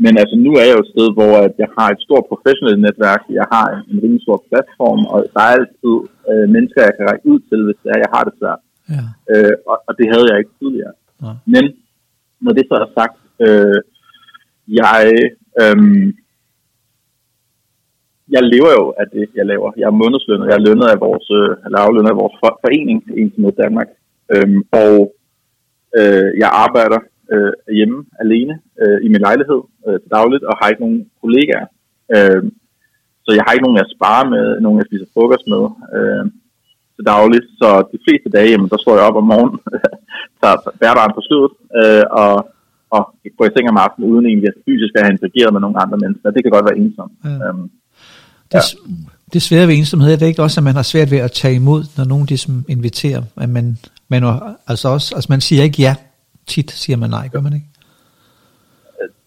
men altså nu er jeg jo et sted, hvor at jeg har et stort professionelt netværk, jeg har en, en rimelig stor platform, og der er altid øh, mennesker, jeg kan række ud til, hvis det er, jeg har det svært. Ja. Øh, og, og det havde jeg ikke tidligere. Ja. Men når det så er sagt, øh, jeg, øh, jeg lever jo af det, jeg laver. Jeg er månedslønnet. Jeg er lønnet af vores, øh, eller aflønnet af vores forening, mod Danmark. Øh, og øh, jeg arbejder øh, hjemme alene øh, i min lejlighed øh, til dagligt, og har ikke nogen kollegaer. Øh, så jeg har ikke nogen, jeg sparer med, nogen, jeg spiser frokost med. Øh, til dagligt, så de fleste dage, jamen, der står jeg op om morgenen, *laughs* tager bærbaren på skødet, øh, og, og går i seng om aftenen, uden egentlig at fysisk at have interageret med nogle andre mennesker. Det kan godt være ensomt. Ja. Øhm, det, ja. det svære ved ensomhed er det ikke også, at man har svært ved at tage imod, når nogen ligesom inviterer, at man, man, altså også, altså man siger ikke ja, tit siger man nej, gør man ikke?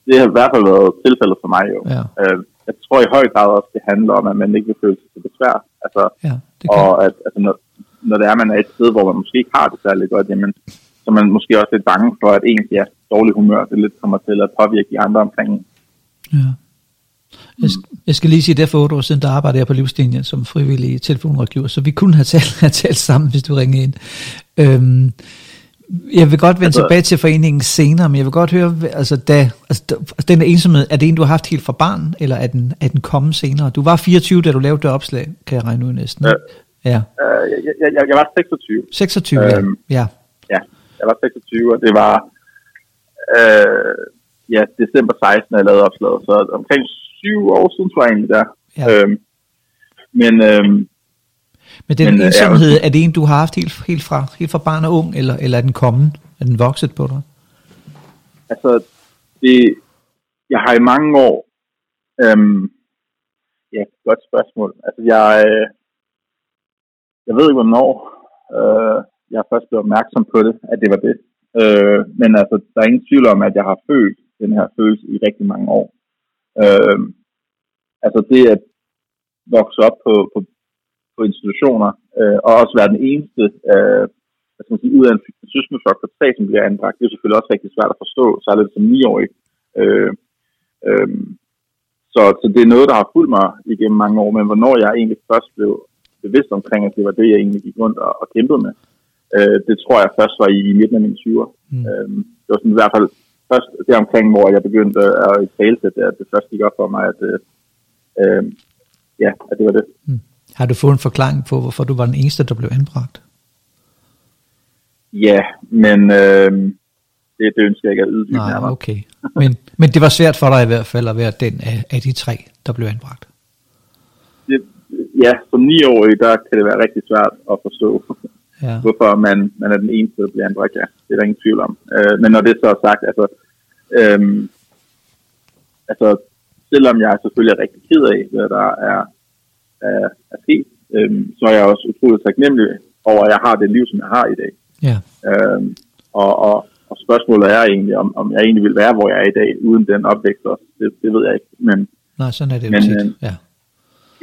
Det har i hvert fald været tilfældet for mig jo. Ja. Øh, jeg tror i høj grad også, det handler om, at man ikke vil føle sig så besvær. Altså, ja, det kan. og at altså, når, når det er, man er et sted, hvor man måske ikke har det særlig godt, jamen, så man måske også lidt bange for, at ens ja, dårlig humør, det lidt kommer til at påvirke de andre omkring. Ja. Jeg, jeg skal lige sige, at for otte år siden, der arbejdede jeg på livslinjen som frivillig telefonrådgiver, så vi kunne have talt, have talt sammen, hvis du ringer ind. Øhm, jeg vil godt vende altså, tilbage til foreningen senere, men jeg vil godt høre, altså, da, altså, den ensomhed, er det en, du har haft helt fra barn, eller er den, er den kommet senere? Du var 24, da du lavede det opslag, kan jeg regne ud næsten. Ja. ja. Øh, jeg, jeg, jeg var 26. 26, øhm, ja. ja. Jeg var 26, og det var øh, ja, december 16, jeg lavede opslaget, så omkring syv år siden, tror jeg egentlig der. Ja. Øhm, men øhm, men den men, ensomhed, er det en, du har haft helt, helt, fra, helt fra barn og ung, eller, eller er den kommet? Er den vokset på dig? Altså, det, jeg har i mange år, øhm, ja, godt spørgsmål. Altså, jeg, øh, jeg ved ikke, hvornår øh, jeg først blev opmærksom på det, at det var det. Øh, men altså, der er ingen tvivl om, at jeg har følt den her følelse i rigtig mange år. Øh, altså det at vokse op på, på på institutioner, øh, og også være den eneste øh, hvad skal man sige, ud af en søskendeflok på tre, som bliver anbragt. Det er selvfølgelig også rigtig svært at forstå, særligt som niårig. Øh, øh, så, så det er noget, der har fulgt mig igennem mange år, men hvornår jeg egentlig først blev bevidst omkring, at det var det, jeg egentlig gik rundt og, og kæmpede med, øh, det tror jeg først var i, i midten af mine 20'er. Mm. Øh, det var sådan i hvert fald først det omkring, hvor jeg begyndte at i tale at det først gik op for mig, at, øh, øh, ja, at det var det. Mm. Har du fået en forklaring på, hvorfor du var den eneste, der blev anbragt? Ja, men øh, det, det ønsker jeg ikke at uddybe Nej, nærmere. okay. Men, men det var svært for dig i hvert fald at være den af, af de tre, der blev anbragt? Det, ja, som niårig, der kan det være rigtig svært at forstå, ja. hvorfor man, man er den eneste, der bliver anbragt. Ja, det er der ingen tvivl om. Øh, men når det så er sagt, altså, Øhm, altså, selvom jeg selvfølgelig er rigtig ked af, hvad der er, er, er sket, øhm, så er jeg også utroligt taknemmelig over, at jeg har det liv, som jeg har i dag. Ja. Øhm, og, og, og spørgsmålet er egentlig, om, om jeg egentlig vil være, hvor jeg er i dag, uden den opvækst også. Det, det ved jeg ikke. Men Nej, sådan er det jo Men, tit. øh, Ja.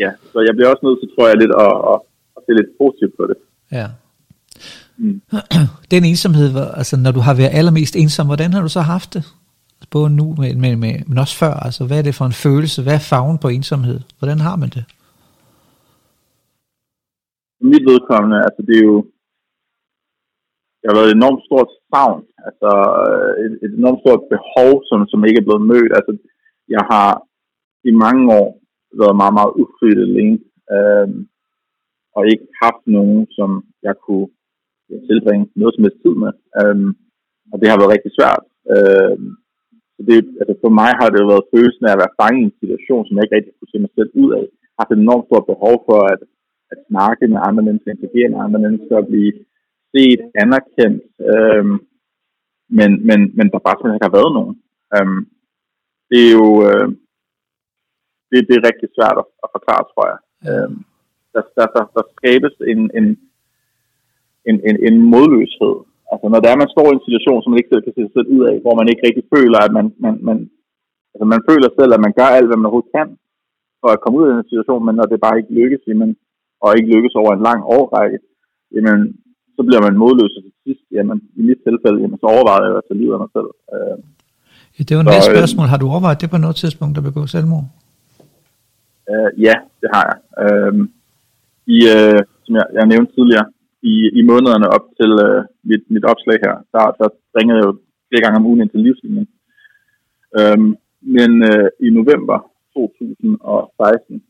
ja, så jeg bliver også nødt til, tror jeg, lidt at, at, at se lidt positivt på det. ja. Mm. *clears throat* Den ensomhed, altså når du har været allermest ensom, hvordan har du så haft det? Både nu, men, men, men også før. Altså, hvad er det for en følelse? Hvad er farven på ensomhed? Hvordan har man det? For mit vedkommende, altså det er jo, det har været et enormt stort savn, altså øh, et, et enormt stort behov, som, som ikke er blevet mødt. Altså, jeg har i mange år været meget, meget ufridt alene, øh, og ikke haft nogen, som jeg kunne ja, tilbringe noget som helst tid med. Øh, og det har været rigtig svært. Øh, så det, altså for mig har det jo været følelsen af at være fanget i en situation, som jeg ikke rigtig kunne se mig selv ud af. Jeg har haft et enormt stort behov for at, at snakke med andre mennesker, interagere med andre mennesker, at blive set, anerkendt, øhm, men, men, men der bare simpelthen ikke har været nogen. Øhm, det er jo øh, det, det er rigtig svært at, at forklare, tror jeg. Øhm, der, der, der, der skabes en, en, en, en, en modløshed. Altså når der er, man står i en situation, som man ikke selv kan se sig ud af, hvor man ikke rigtig føler, at man, man, man, altså man føler selv, at man gør alt, hvad man overhovedet kan, for at komme ud af den situation, men når det bare ikke lykkes, jamen, og ikke lykkes over en lang årrække, jamen, så bliver man modløs og til sidst. Jamen, i mit tilfælde, jamen, så overvejede jeg at tage livet af mig selv. Øh, Ja, det var en masse øh, spørgsmål. Har du overvejet det på noget tidspunkt at begå selvmord? øh, ja, det har jeg. Øh, i, øh, som jeg, jeg nævnte tidligere, i, i månederne op til øh, mit, mit opslag her, der, der ringede jeg jo flere gange om ugen ind til livslinjen. Øh, men øh, i november 2016,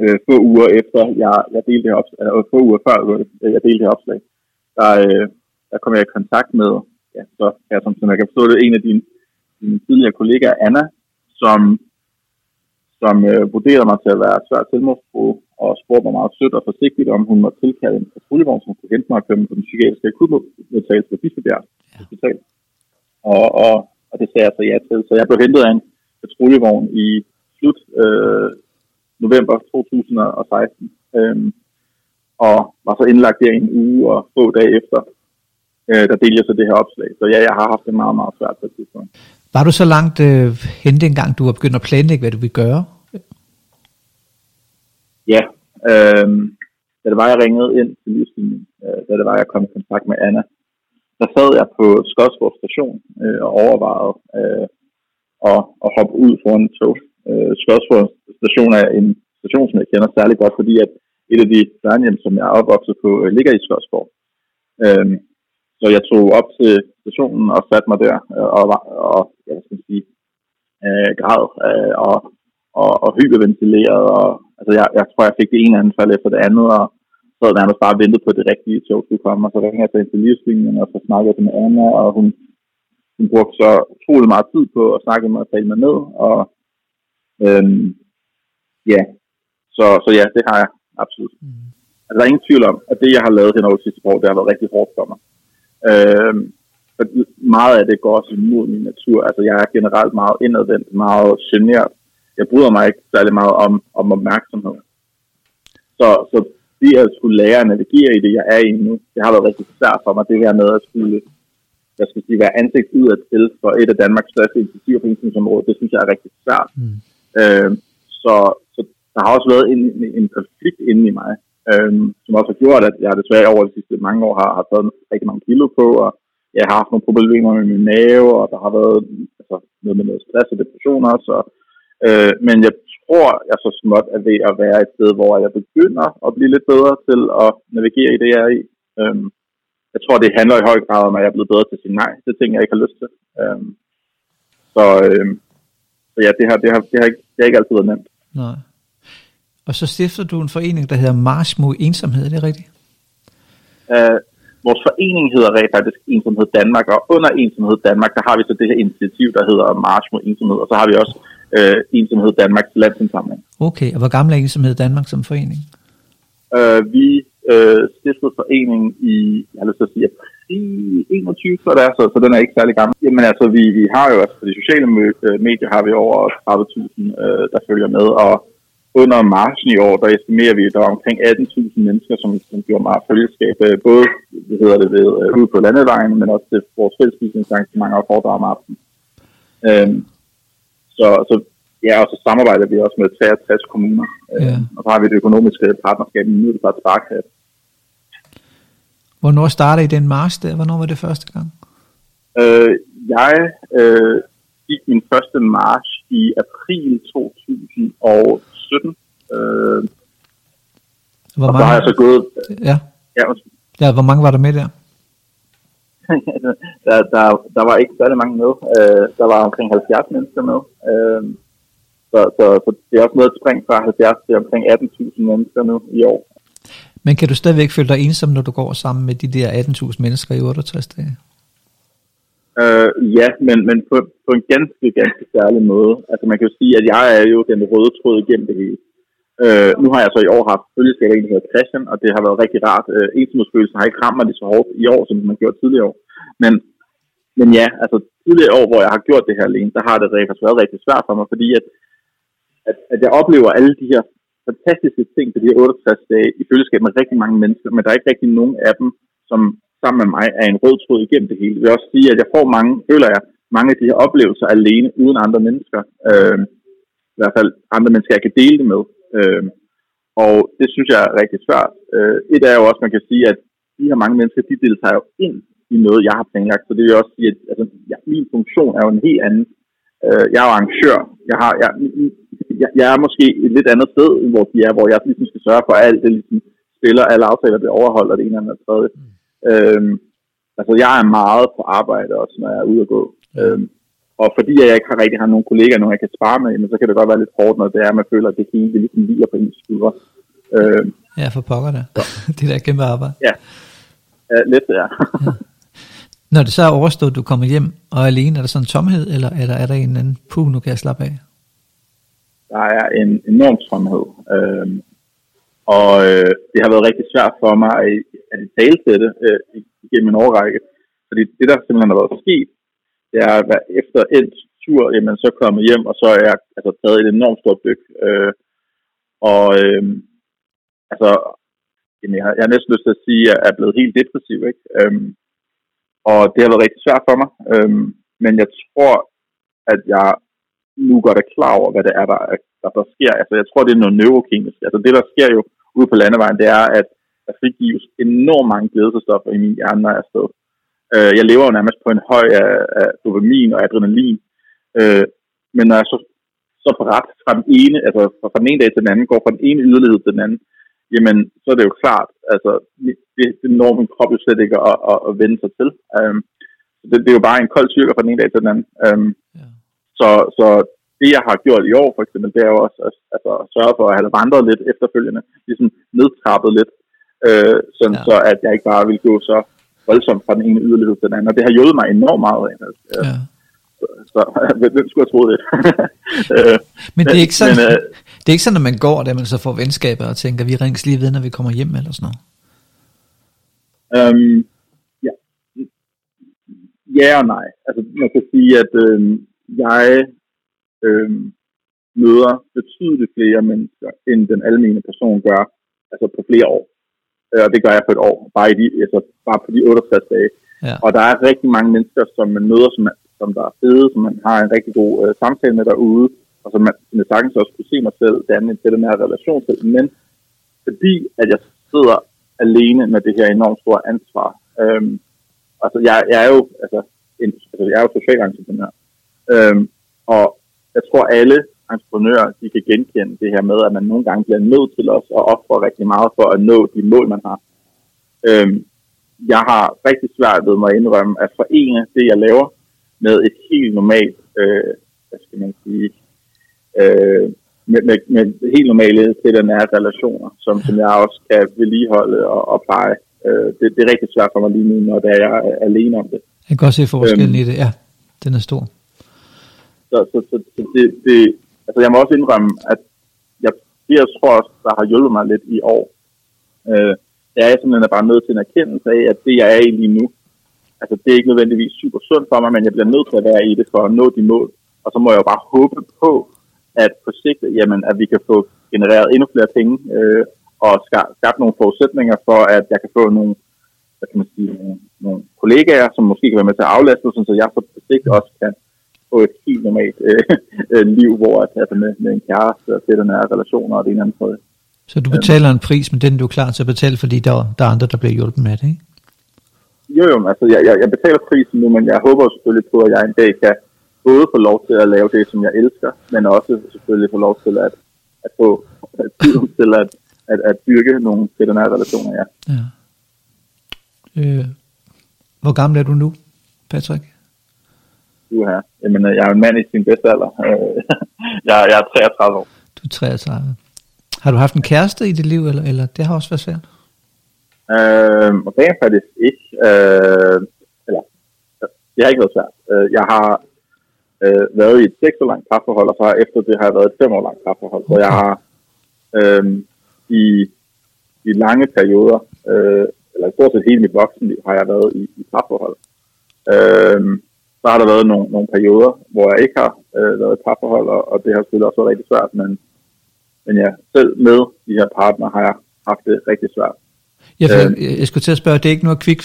øh, få uger efter jeg, jeg delte det opslag, eller få uger før øh, jeg delte det opslag, der, øh, der kom jeg i kontakt med, ja, så, ja, som, som jeg kan forstå det, en af dine, dine tidligere kollegaer, Anna, som, som øh, vurderede mig til at være svært selvmordstro, og spurgte mig meget sødt og forsigtigt, om hun måtte tilkalde en patruljevogn, som kunne hente mig og køre mig på den psykiatriske akutmodtagelse på Bispebjerg Hospital. Og, og, og det sagde jeg så ja til. Så jeg blev hentet af en patruljevogn i slut øh, november 2016, øhm, og var så indlagt der en uge og få dage efter, øh, der delte jeg så det her opslag. Så ja, jeg har haft det meget, meget svært på et tidspunkt. Var du så langt øh, hen dengang, du var begyndt at planlægge, hvad du ville gøre? Ja, øh, da det var, jeg ringede ind til livslinjen, øh, da det var, jeg kom i kontakt med Anna, der sad jeg på Skodsborg station øh, og overvejede øh, at, at hoppe ud foran et tog. Øh, Skodsborg station er en station, som jeg kender særlig godt, fordi at et af de børnehjem, som jeg er opvokset på, øh, ligger i Skodsborg. Øh, så jeg tog op til stationen og satte mig der øh, og, og ja, hvad skal sige, øh, græd øh, og, og, og hyperventileret. Og, altså jeg, jeg tror, jeg fik det ene anfald efter det andet, og så havde nærmest bare ventet på det rigtige tog skulle komme, og så ringede jeg til livslinjen, og så snakkede jeg med Anna, og hun, hun brugte så utrolig meget tid på at snakke med mig og tale mig ned, og øhm, ja, så, så ja, det har jeg absolut. Mm. Altså, der er ingen tvivl om, at det, jeg har lavet hen over de sidste år, det har været rigtig hårdt for mig. Øhm, for meget af det går også imod min natur. Altså, jeg er generelt meget indadvendt, meget generet. Jeg bryder mig ikke særlig meget om, om opmærksomhed. Så, så det at skulle lære at navigere i det, jeg er i nu, det har været rigtig svært for mig. Det her med at skulle jeg skal sige, være ansigt ud af til for et af Danmarks største initiativer på indsynsområdet, det synes jeg er rigtig svært. Mm. Øh, så, så der har også været en, en, en konflikt inde i mig, øh, som også har gjort, at jeg desværre over de sidste mange år har, har taget rigtig mange kilo på, og jeg har haft nogle problemer med min mave, og der har været altså, noget med noget stress og depression også. Og, øh, men jeg tror, jeg så småt er ved at være et sted, hvor jeg begynder at blive lidt bedre til at navigere i det, jeg er i. Øh, jeg tror, det handler i høj grad om, at jeg er blevet bedre til at sige nej til ting, jeg ikke har lyst til. Øh, så, øh, så ja, det har, det, har, det, har ikke, det har ikke altid været nemt. Nej. Og så stifter du en forening, der hedder March mod ensomhed, er det rigtigt? Øh, vores forening hedder rent faktisk Ensomhed Danmark, og under Ensomhed Danmark, der har vi så det her initiativ, der hedder March mod ensomhed, og så har vi også øh, Ensomhed Danmarks landsindsamling. Okay, og hvor gammel er Ensomhed Danmark som forening? Øh, vi øh, stiftede foreningen i, jeg har lyst til at sige, 21, så det er, så, så den er ikke særlig gammel. Jamen altså, vi, vi har jo, altså på de sociale øh, medier har vi over 30.000, øh, der følger med, og under marchen i år, der estimerer vi, at der var omkring 18.000 mennesker, som, som gjorde meget følgeskab, øh, både hvad hedder det, ved, øh, ude på landevejen, men også til vores fællespisningsarrangementer og foredrag om aftenen. Øhm, så, så ja, og så samarbejder vi også med 63 kommuner, øh, ja. og så har vi det økonomiske partnerskab med Middelfart Sparkasse. Hvornår startede I den march der? Hvornår var det første gang? Øh, jeg øh, gik min første march i april 2017. Øh, hvor og mange... så har jeg så gået... Ja. Ja, ja, hvor mange var der med der? *laughs* der, der, der var ikke særlig mange med. Øh, der var omkring 70 mennesker med. Øh, så, så, så det er også noget at springe fra 70 til omkring 18.000 mennesker nu i år. Men kan du stadigvæk føle dig ensom, når du går sammen med de der 18.000 mennesker i 68 dage? Øh, ja, men, men på, på en ganske, ganske særlig måde. Altså man kan jo sige, at jeg er jo den røde tråd igennem det hele. Øh, nu har jeg så i år haft følgeskab en, der hedder Christian, og det har været rigtig rart. Øh, ensomhedsfølelsen har ikke ramt mig lige så hårdt i år, som man gjorde tidligere år. Men, men ja, altså tidligere år, hvor jeg har gjort det her alene, der har det faktisk været rigtig svært for mig, fordi at, at, at jeg oplever alle de her fantastiske ting på de her 68 dage i følgeskab med rigtig mange mennesker, men der er ikke rigtig nogen af dem, som sammen med mig er en rød tråd igennem det hele. Jeg vil også sige, at jeg får mange, føler jeg, mange af de her oplevelser alene, uden andre mennesker. Øh, I hvert fald andre mennesker, jeg kan dele det med. Øh, og det synes jeg er rigtig svært. Øh, et er jo også, man kan sige, at de her mange mennesker, de deltager jo ind i noget, jeg har planlagt. Så det vil også sige, at altså, ja, min funktion er jo en helt anden. Øh, jeg er jo arrangør. Jeg, har, jeg, jeg, jeg er måske et lidt andet sted, hvor de er, hvor jeg ligesom skal sørge for, at alt det ligesom spiller, alle aftaler bliver overholdt, og det ene eller det tredje. Mm. Øhm, altså, jeg er meget på arbejde også, når jeg er ude at gå. Øhm, og fordi jeg ikke har rigtig har nogen kollegaer, nogen jeg kan spare med, men så kan det godt være lidt hårdt, når det er, at man føler, at det hele ligesom ligger på ens skuldre. Øhm, ja, for pokker *laughs* det. det der kæmpe arbejde. Ja, ja lidt ja. ja. Når det så er overstået, du kommer hjem og er alene, er der sådan en tomhed, eller er der, er der en anden, puh, nu kan jeg slappe af? Der er en enorm tomhed. Øh, og øh, det har været rigtig svært for mig at, at tale til det øh, igennem en årrække. Fordi det, der simpelthen har været sket, det er, at efter en tur, jamen, så kommet hjem, og så er jeg altså, taget et enormt stort dyk. Øh, og øh, altså, jamen, jeg, har, jeg har næsten lyst til at sige, at jeg er blevet helt depressiv. Ikke? Øh, og det har været rigtig svært for mig. øhm, men jeg tror, at jeg nu godt er klar over, hvad det er, der, der, der sker. Altså, jeg tror, det er noget neurokemisk. Altså, det, der sker jo ude på landevejen, det er, at der frigives enormt mange glædesstoffer i min hjerne, når jeg er afsted. Øh, jeg lever jo nærmest på en høj af, af dopamin og adrenalin. Øh, men når jeg så, så på ret fra den ene, altså fra den ene dag til den anden, går fra den ene yderlighed til den anden, jamen, så er det jo klart, altså, det, det når min krop jo slet ikke at, at, at vende sig til. Um, det, det, er jo bare en kold styrke fra den ene dag til den anden. Um, ja. Så, så det, jeg har gjort i år, for eksempel, det er jo også at, altså, sørge for at have vandret lidt efterfølgende, ligesom nedtrappet lidt, øh, sådan ja. så at jeg ikke bare vil gå så voldsomt fra den ene yderlighed til den anden. Og det har hjulpet mig enormt meget. Altså. Ja. Så, så *laughs* hvem skulle have troet det? *laughs* Øh, men det er, ikke sådan, men, øh, det er ikke sådan, at man går, at man så får venskaber og tænker, vi rings lige ved, når vi kommer hjem eller sådan noget? Um, ja. ja og nej. Altså, man kan sige, at øh, jeg øh, møder betydeligt flere mennesker, end den almindelige person gør, altså på flere år. Øh, og det gør jeg på et år, bare, i de, altså, bare på de 68 dage. Ja. Og der er rigtig mange mennesker, som man møder, som, som der er fede, som man har en rigtig god øh, samtale med derude, og som man, man sagtens også kunne se mig selv danne til den her relation til. Men fordi at jeg sidder alene med det her enormt store ansvar, øhm, altså jeg, jeg er jo altså, en, altså jeg er jo social entreprenør, øhm, og jeg tror alle entreprenører, de kan genkende det her med, at man nogle gange bliver nødt til os at ofre rigtig meget for at nå de mål, man har. Øhm, jeg har rigtig svært ved mig at indrømme at forene det, jeg laver, med et helt normalt, øh, hvad skal man sige, øh, med, med, med helt normale til den nære relationer, som, som jeg også kan vedligeholde og, og pleje. Øh, det, det er rigtig svært for mig lige nu, når er, jeg er alene om det. Jeg kan godt se forskellen øhm, i det, ja. Den er stor. Så, så, så, så det, det, altså jeg må også indrømme, at jeg, det jeg tror også, der har hjulpet mig lidt i år, øh, det er simpelthen bare nødt til en erkendelse af, at det jeg er i lige nu, altså, det er ikke nødvendigvis super sundt for mig, men jeg bliver nødt til at være i det for at nå de mål. Og så må jeg jo bare håbe på, at på sigt, jamen, at vi kan få genereret endnu flere penge, øh, og skabe nogle forudsætninger for, at jeg kan få nogle, hvad kan man sige, nogle, nogle kollegaer, som måske kan være med til at aflaste, så jeg på sigt også kan få et helt normalt øh, øh, liv, hvor at, altså med, med en kæreste og det, nære relationer og det ene andet Så du betaler en pris, men den du er klar til at betale, fordi der, der er andre, der bliver hjulpet med det, ikke? Jo, jo, altså jeg, jeg, jeg betaler prisen nu, men jeg håber selvfølgelig på, at jeg en dag kan både få lov til at lave det, som jeg elsker, men også selvfølgelig få lov til at, at få tid til at, at, at bygge nogle nære relationer, ja. ja. Øh, hvor gammel er du nu, Patrick? Du her. Jamen, jeg er en mand i sin bedste alder. *laughs* jeg, jeg er 33 år. Du er 33. Har du haft en kæreste i dit liv, eller, eller det har også været svært? Øh, er faktisk ikke. Øh, eller, det har ikke været svært. Øh, jeg har øh, været i et 6 år langt parforhold, og så har efter det har jeg været et 5 år langt parforhold. Så jeg har øh, i, i lange perioder, øh, eller stort set hele mit voksenliv, har jeg været i, i parforhold. Øh, så har der været nogle, nogle perioder, hvor jeg ikke har øh, været i parforhold, og, og det har selvfølgelig også været rigtig svært, men, men ja, selv med de her partner har jeg haft det rigtig svært. Jeg, øh, jeg skulle til at spørge, det er ikke noget quick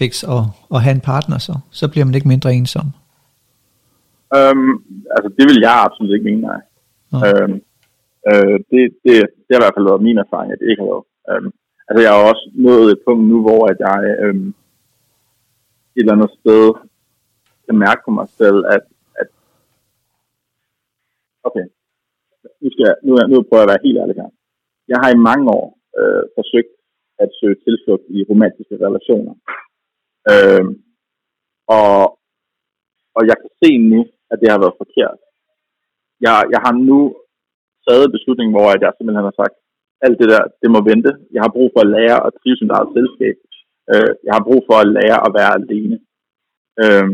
fix at, at have en partner så? Så bliver man ikke mindre ensom? Um, altså, det vil jeg absolut ikke mene, nej. Okay. Um, uh, det, det, det har i hvert fald været min erfaring, at det ikke har været. Um, altså, jeg har også nået et punkt nu, hvor at jeg um, et eller andet sted kan mærke på mig selv, at, at okay, nu, skal jeg, nu, nu prøver jeg at være helt ærlig her. Jeg har i mange år øh, forsøgt at søge tilflugt i romantiske relationer. Øh, og, og jeg kan se nu, at det har været forkert. Jeg, jeg har nu taget beslutningen, hvor jeg simpelthen har sagt, alt det der, det må vente. Jeg har brug for at lære at trives i mit eget selskab. Øh, jeg har brug for at lære at være alene. Øh,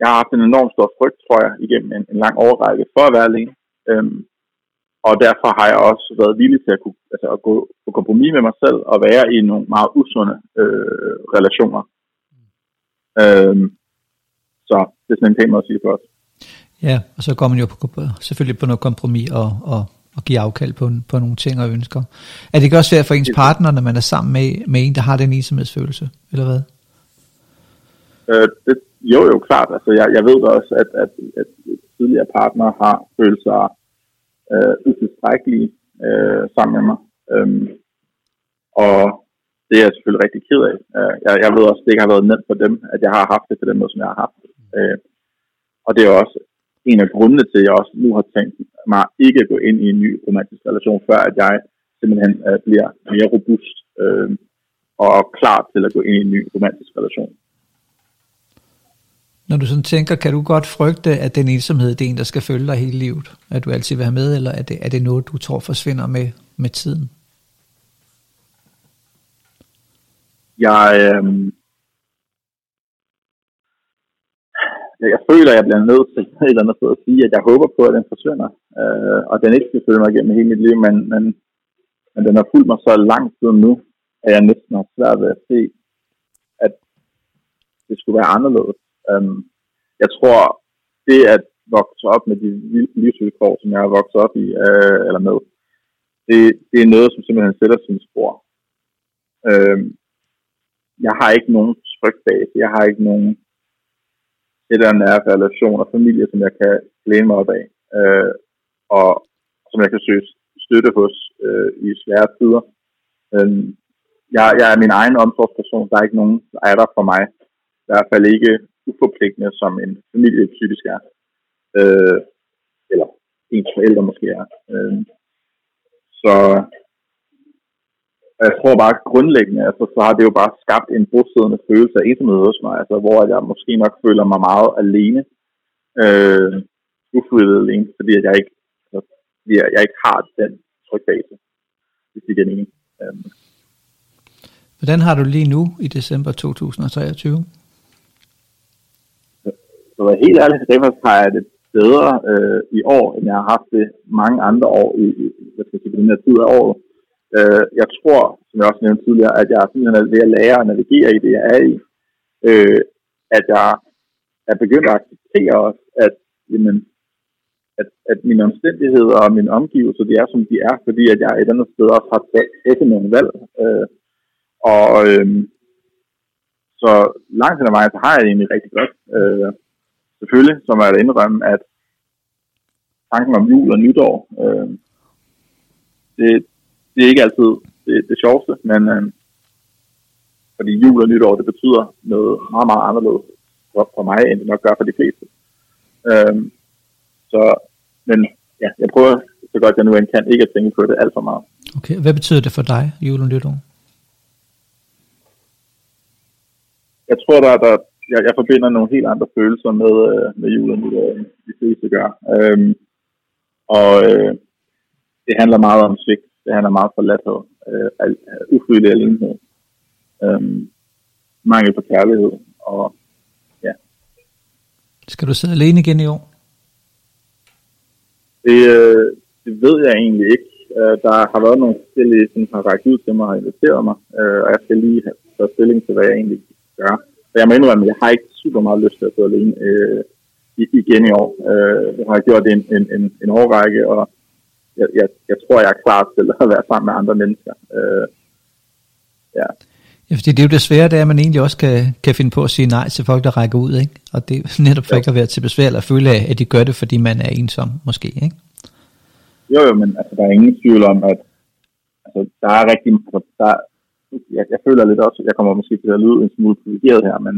jeg har haft en enorm stor frygt, tror jeg, igennem en, en lang overrække for at være alene. Øh, og derfor har jeg også været villig til at, kunne, altså at gå på kompromis med mig selv og være i nogle meget usunde øh, relationer. Øh, så det er sådan en pæn måde at sige det på også. Ja, og så går man jo på, selvfølgelig på noget kompromis og, og, og giver afkald på, på nogle ting og ønsker. Er det ikke også svært for ens partner, når man er sammen med, med en, der har den ensomhedsfølelse, eller hvad? Øh, det, jo, jo, klart. Altså, jeg, jeg ved da også, at, at, at tidligere partner har følt sig øh, utilstrækkelige øh, sammen med mig. Øhm, og det er jeg selvfølgelig rigtig ked af. Øh, jeg, jeg ved også, at det ikke har været nemt for dem, at jeg har haft det på den måde, som jeg har haft. Øh, og det er også en af grundene til, at jeg også nu har tænkt mig ikke at gå ind i en ny romantisk relation, før at jeg simpelthen øh, bliver mere robust øh, og klar til at gå ind i en ny romantisk relation. Når du sådan tænker, kan du godt frygte, at den ensomhed det er en, der skal følge dig hele livet? At du altid vil have med, eller er det, er det noget, du tror forsvinder med, med tiden? Jeg, øh, jeg føler, at jeg bliver nødt til *laughs* et eller andet sted at sige, at jeg håber på, at den forsvinder. Øh, og den ikke skal følge mig gennem hele mit liv, men, men, men den har fulgt mig så lang tid nu, at jeg næsten har svært ved at se, at det skulle være anderledes. Øhm, jeg tror, det at vokse op med de livsvilkår, som jeg har vokset op i, øh, eller med, det, det er noget, som simpelthen sætter sin spor. Øhm, jeg har ikke nogen trygbase, jeg har ikke nogen et eller nære relation og familie, som jeg kan læne mig op af, øh, og som jeg kan søge støtte hos øh, i svære tider. Øh, jeg, jeg er min egen omsorgsperson, der er ikke nogen, der er der for mig. I hvert fald ikke uforpligtende, som en familie typisk er. Øh, eller ens forældre måske er. Øh, så jeg tror bare grundlæggende, altså, så har det jo bare skabt en bosiddende følelse af ensomhed hos mig, altså, hvor jeg måske nok føler mig meget alene, øh, ufrivilligt alene, fordi jeg ikke, altså, fordi jeg ikke har den trygbase, hvis det er mening. Øh. Hvordan har du lige nu i december 2023? Så at helt ærligt, derfor har jeg det bedre øh, i år, end jeg har haft det mange andre år i, i hvad skal jeg sige, den her tid af året. Øh, jeg tror, som jeg også nævnte tidligere, at jeg simpelthen er ved at lære at navigere i det, jeg er i. øh, at jeg er begyndt at acceptere også, at, jamen, at, at mine omstændigheder og mine omgivelser, de er, som de er, fordi at jeg et andet sted også har taget nogle valg. Øh, og øh, så langt hen ad vejen, så har jeg det egentlig rigtig godt. Øh, selvfølgelig, som jeg indrømme, at tanken om jul og nytår, øh, det, det er ikke altid det, det sjoveste, men øh, fordi jul og nytår, det betyder noget meget, meget anderledes for, for mig, end det nok gør for de fleste. Øh, så, men ja, jeg prøver så godt jeg nu end kan, ikke at tænke på det alt for meget. Okay, hvad betyder det for dig, jul og nytår? Jeg tror, der, der jeg, jeg forbinder nogle helt andre følelser med, øh, med jul og nytår, end de fleste gør. Øhm, og øh, det handler meget om svigt. Det handler meget forladthed. Øh, ufrivillig alenhed. Øh, mangel på kærlighed. Og ja. Skal du sidde alene igen i år? Det, øh, det ved jeg egentlig ikke. Øh, der har været nogle forskellige, som har rækket ud til mig og inviteret mig, øh, og jeg skal lige have taget stilling til, hvad jeg egentlig gør. Så jeg må indrømme, at jeg har ikke super meget lyst til at sidde alene. Øh, igen i år. Øh, jeg har gjort det en, en, en, en årrække, og jeg, jeg, jeg tror, jeg er klar til at være sammen med andre mennesker. Øh, ja. Ja, fordi det er jo det svære, det er, at man egentlig også kan, kan finde på at sige nej til folk, der rækker ud, ikke? Og det er netop for ikke at være til besvær, eller føle at de gør det, fordi man er ensom, måske, ikke? Jo, jo, men altså, der er ingen tvivl om, at altså, der er rigtig... Altså, der, jeg, jeg føler lidt også, at jeg kommer måske til at lyde en smule privilegeret her, men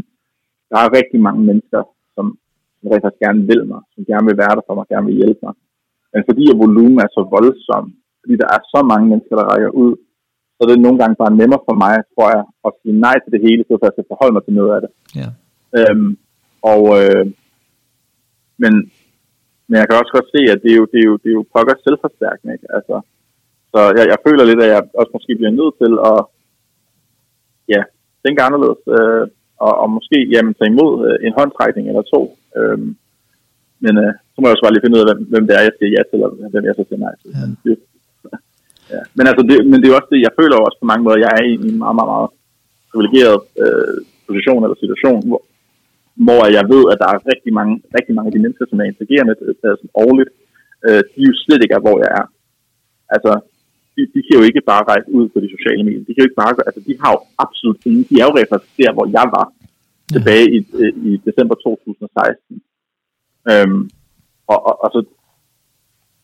der er rigtig mange mennesker, som som faktisk gerne vil mig, som gerne vil være der for mig, gerne vil hjælpe mig. Men fordi at volumen er så voldsom, fordi der er så mange mennesker, der rækker ud, så er det nogle gange bare nemmere for mig, tror jeg, at sige nej til det hele, så jeg skal forholde mig til noget af det. Ja. Øhm, og, øh, men, men jeg kan også godt se, at det er jo, det er jo, det er jo pokker selvforstærkende. Ikke? Altså, så jeg, jeg føler lidt, at jeg også måske bliver nødt til at ja, tænke anderledes. Øh, og, og måske jamen, tage imod øh, en håndtrækning eller to. Øhm, men øh, så må jeg også bare lige finde ud af, hvem, hvem det er, jeg siger ja til, eller hvem jeg så siger nej til. Ja. Men, det, *laughs* ja. men, altså, det, men det er også det, jeg føler også på mange måder, jeg er i en meget, meget, meget privilegeret øh, position eller situation, hvor, hvor jeg ved, at der er rigtig mange, rigtig mange af de mennesker, som er interagerende øh, sådan årligt, øh, de jo slet ikke er, hvor jeg er. Altså, de, de kan jo ikke bare rejse ud på de sociale medier. De kan jo ikke bare, altså de har jo absolut ingen, de er jo repræsenteret, hvor jeg var tilbage i, i december 2016. Øhm, og, og, og så,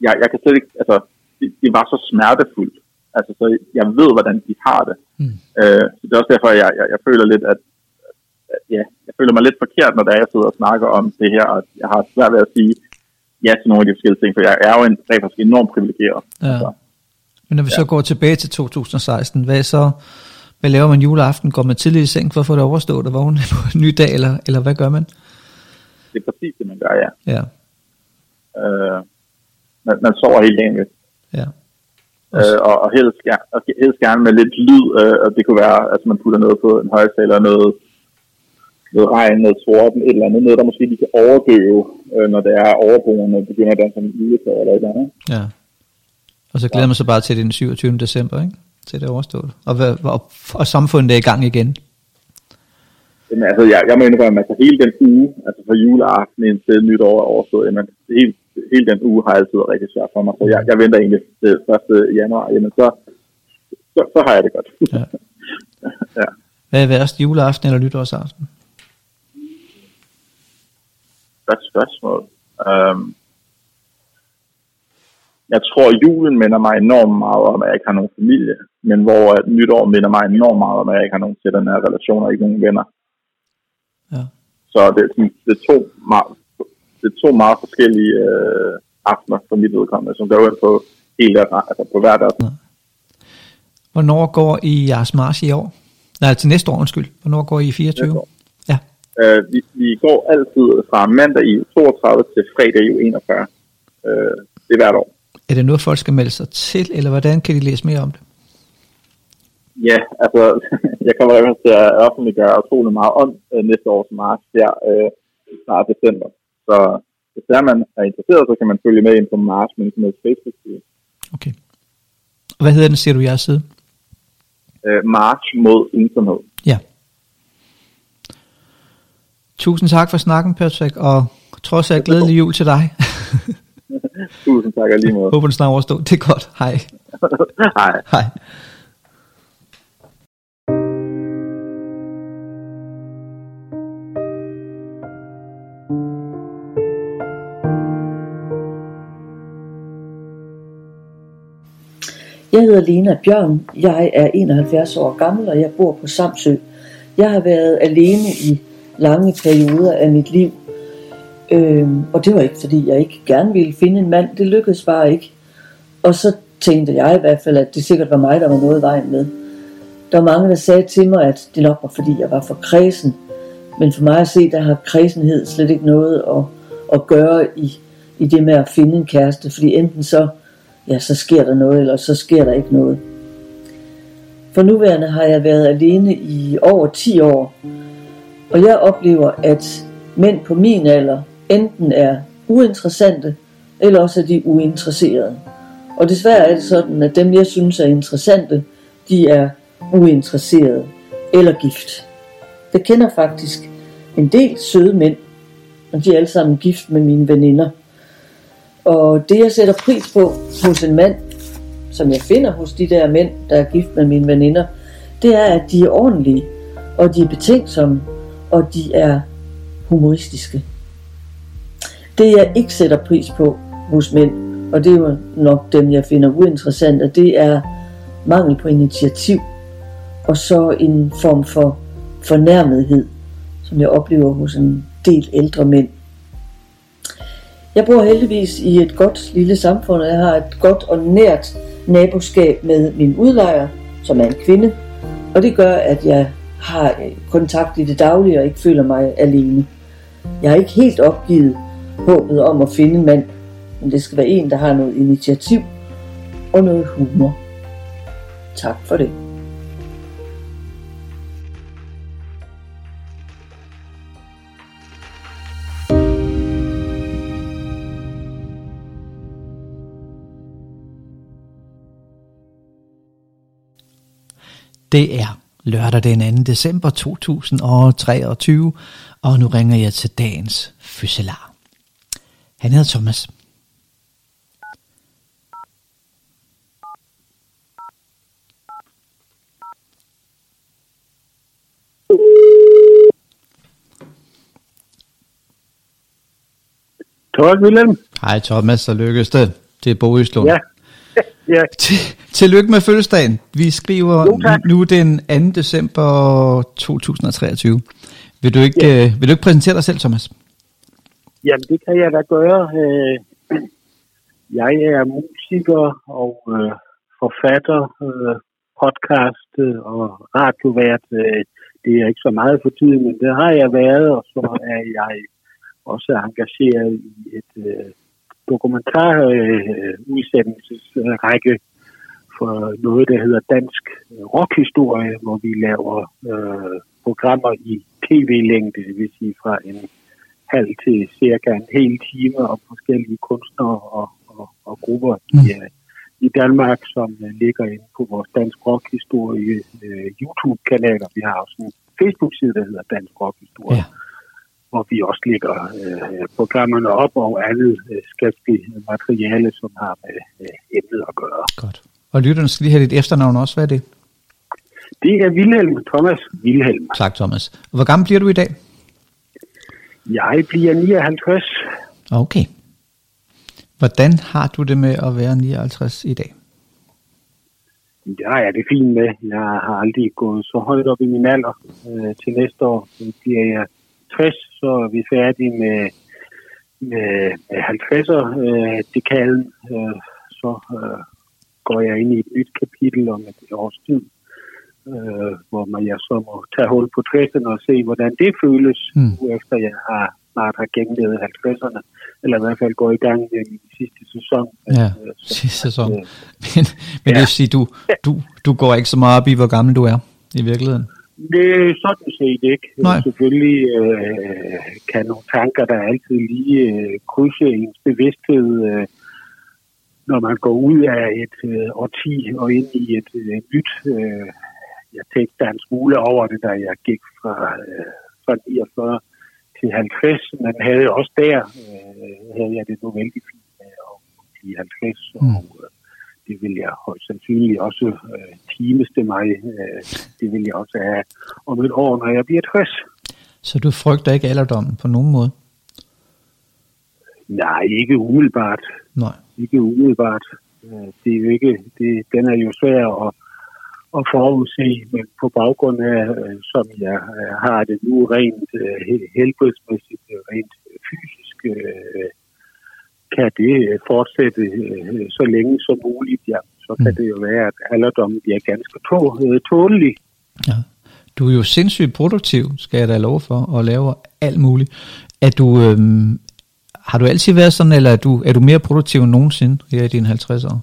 jeg, jeg kan slet ikke, altså, det, det var så smertefuldt. Altså, så jeg ved, hvordan de har det. Mm. Øh, så det er også derfor, jeg, jeg, jeg føler lidt, at, at ja, jeg føler mig lidt forkert, når jeg sidder og snakker om det her, og jeg har svært ved at sige ja til nogle af de forskellige ting, for jeg er jo en, faktisk enormt privilegeret. Ja. Altså. Men når vi ja. så går tilbage til 2016, hvad så, hvad laver man juleaften? Går man tidligt i seng for at få det overstået og vågne *laughs* på en ny dag, eller, eller hvad gør man? Det er præcis det, man gør, ja. Ja. Øh, man, man sover dagen ved. Ja. Øh, og, og helst, gerne, og helst gerne med lidt lyd, øh, og det kunne være, at altså man putter noget på en højtaler, noget, noget regn, noget torden, et eller andet, noget, der måske lige kan overdøve, øh, når det er overboende, begynder at danse en juletræ eller et eller andet. Ja. Og så glæder man sig bare til den 27. december, ikke? Til det overstået. Og, og, og samfundet er i gang igen. Jamen, altså, jeg, jeg må indrømme, at altså, hele den uge, altså fra juleaften indtil nytår er overstået, jamen, hele, hele den uge har altid været rigtig svært for mig. Så jeg, jeg venter egentlig til 1. januar, jamen så, så, så har jeg det godt. Ja. *laughs* ja. Hvad er værst, juleaften eller nytårsaften? Godt spørgsmål. Um, jeg tror, at julen minder mig enormt meget om, at jeg ikke har nogen familie, men hvor at nytår minder mig enormt meget om, at jeg ikke har nogen til den her relation og ikke nogen venner. Så det, det, er to meget, det er to meget forskellige øh, aftener for mit udkommende, som går ind på, hele, altså på hver dag. Hvornår går I jeres march i år? Nej, til næste år, undskyld. Hvornår går I i 24? Ja. Øh, vi, vi går altid fra mandag i 32 til fredag i 41. Øh, det er hvert år. Er det noget, folk skal melde sig til, eller hvordan kan de læse mere om det? Ja, altså, *laughs* jeg kommer i til at offentliggøre utrolig meget om øh, næste års marts her øh, snart december. Så hvis der man er interesseret, så kan man følge med ind på Mars med Facebook-side. Okay. Og hvad hedder den, siger du, jeres side? Øh, March mod ensomhed. Ja. Tusind tak for snakken, Patrick, og trods alt glædelig jul til dig. *laughs* Tusind tak måde. Håber, du snart overstår. Det er godt. Hej. *laughs* Hej. Hej. Jeg hedder Lena Bjørn. Jeg er 71 år gammel, og jeg bor på Samsø. Jeg har været alene i lange perioder af mit liv. Øhm, og det var ikke, fordi jeg ikke gerne ville finde en mand. Det lykkedes bare ikke. Og så tænkte jeg i hvert fald, at det sikkert var mig, der var noget i vejen med. Der var mange, der sagde til mig, at det nok var, fordi jeg var for kredsen. Men for mig at se, der har kredsenhed slet ikke noget at, at gøre i, i det med at finde en kæreste. Fordi enten så, ja, så sker der noget, eller så sker der ikke noget. For nuværende har jeg været alene i over 10 år, og jeg oplever, at mænd på min alder enten er uinteressante, eller også er de uinteresserede. Og desværre er det sådan, at dem, jeg synes er interessante, de er uinteresserede eller gift. Jeg kender faktisk en del søde mænd, og de er alle sammen gift med mine veninder. Og det, jeg sætter pris på hos en mand, som jeg finder hos de der mænd, der er gift med mine veninder, det er, at de er ordentlige, og de er betænksomme, og de er humoristiske. Det, jeg ikke sætter pris på hos mænd, og det er jo nok dem, jeg finder uinteressante, det er mangel på initiativ, og så en form for fornærmethed, som jeg oplever hos en del ældre mænd. Jeg bor heldigvis i et godt lille samfund, og jeg har et godt og nært naboskab med min udlejer, som er en kvinde, og det gør, at jeg har øh, kontakt i det daglige og ikke føler mig alene. Jeg har ikke helt opgivet håbet om at finde en mand, men det skal være en, der har noget initiativ og noget humor. Tak for det. Det er lørdag den 2. december 2023, og nu ringer jeg til dagens fødselar. Han hedder Thomas. Thomas Wilhelm. Hej Thomas, så lykkes det. Det er Bo Østlund. Ja. Ja. Til, tillykke med fødselsdagen. Vi skriver Jo, tak. nu den 2. december 2023. Vil du ikke, ja. øh, vil du ikke præsentere dig selv, Thomas? Jamen, det kan jeg da gøre. Øh, Jeg er musiker og øh, forfatter, øh, podcast og radiovært. Øh, Det er ikke så meget for tiden, men det har jeg været, og så er jeg også engageret i et øh, dokumentarudsendelsesrække for noget, der hedder Dansk Rockhistorie, hvor vi laver øh, programmer i tv-længde, det vil sige fra en halv til cirka en hel time om forskellige kunstnere og, og, og grupper mm. i, uh, i Danmark, som uh, ligger inde på vores Dansk Rockhistorie uh, YouTube-kanaler. Vi har også en Facebook-side, der hedder Dansk Rockhistorie. Ja. Hvor vi også lægger øh, programmerne op og andet øh, skriftligt materiale, som har med øh, emnet at gøre. Godt. Og lytterne skal lige have dit efternavn også. Hvad er det? Det er Wilhelm Thomas Wilhelm. Tak, Thomas. Hvor gammel bliver du i dag? Jeg bliver 59. Okay. Hvordan har du det med at være 59 i dag? Ja, ja, det er fint med. Jeg har aldrig gået så højt op i min alder. Øh, til næste år bliver jeg 60, så er vi færdige med, med, med 50'er øh, dekalen. Øh, så øh, går jeg ind i et nyt kapitel om et års tid, øh, hvor man jeg så må tage hul på 60'erne og se, hvordan det føles, Mm. efter jeg har snart har gennemlevet 50'erne, eller i hvert fald går i gang med min sidste sæson. Ja, Øh, så- sidste sæson. øh, *laughs* Men, men det Ja. vil sige, du, du, du går ikke så meget op i, hvor gammel du er i virkeligheden. Det er sådan set ikke. Nej. Selvfølgelig øh, kan nogle tanker, der altid lige øh, krydse ens bevidsthed, øh, når man går ud af et øh, årti og ind i et øh, nyt. Øh, jeg tænkte der en smule over det, da jeg gik fra, øh, fra 49 til 50, men havde også der, øh, havde jeg det nu vældig fint med at blive 50, mm. og øh, det vil jeg højst sandsynligt også øh, timeste mig. Øh, det vil jeg også have om et år, når jeg bliver 60. Så du frygter ikke alderdommen på nogen måde? Nej, ikke umiddelbart. Nej. Ikke umiddelbart. Øh, det er jo ikke, det, den er jo svær at, at forudse, men på baggrund af, øh, som jeg øh, har det nu rent helbredsmæssigt, rent fysisk, kan det fortsætte så længe som muligt, ja, så kan mm. det jo være, at alderdommen bliver ganske tålelig. Ja. Du er jo sindssygt produktiv, skal jeg da love for, og laver alt muligt. Er du, øhm, har du altid været sådan, eller er du, er du mere produktiv end nogensinde her i dine 50 år?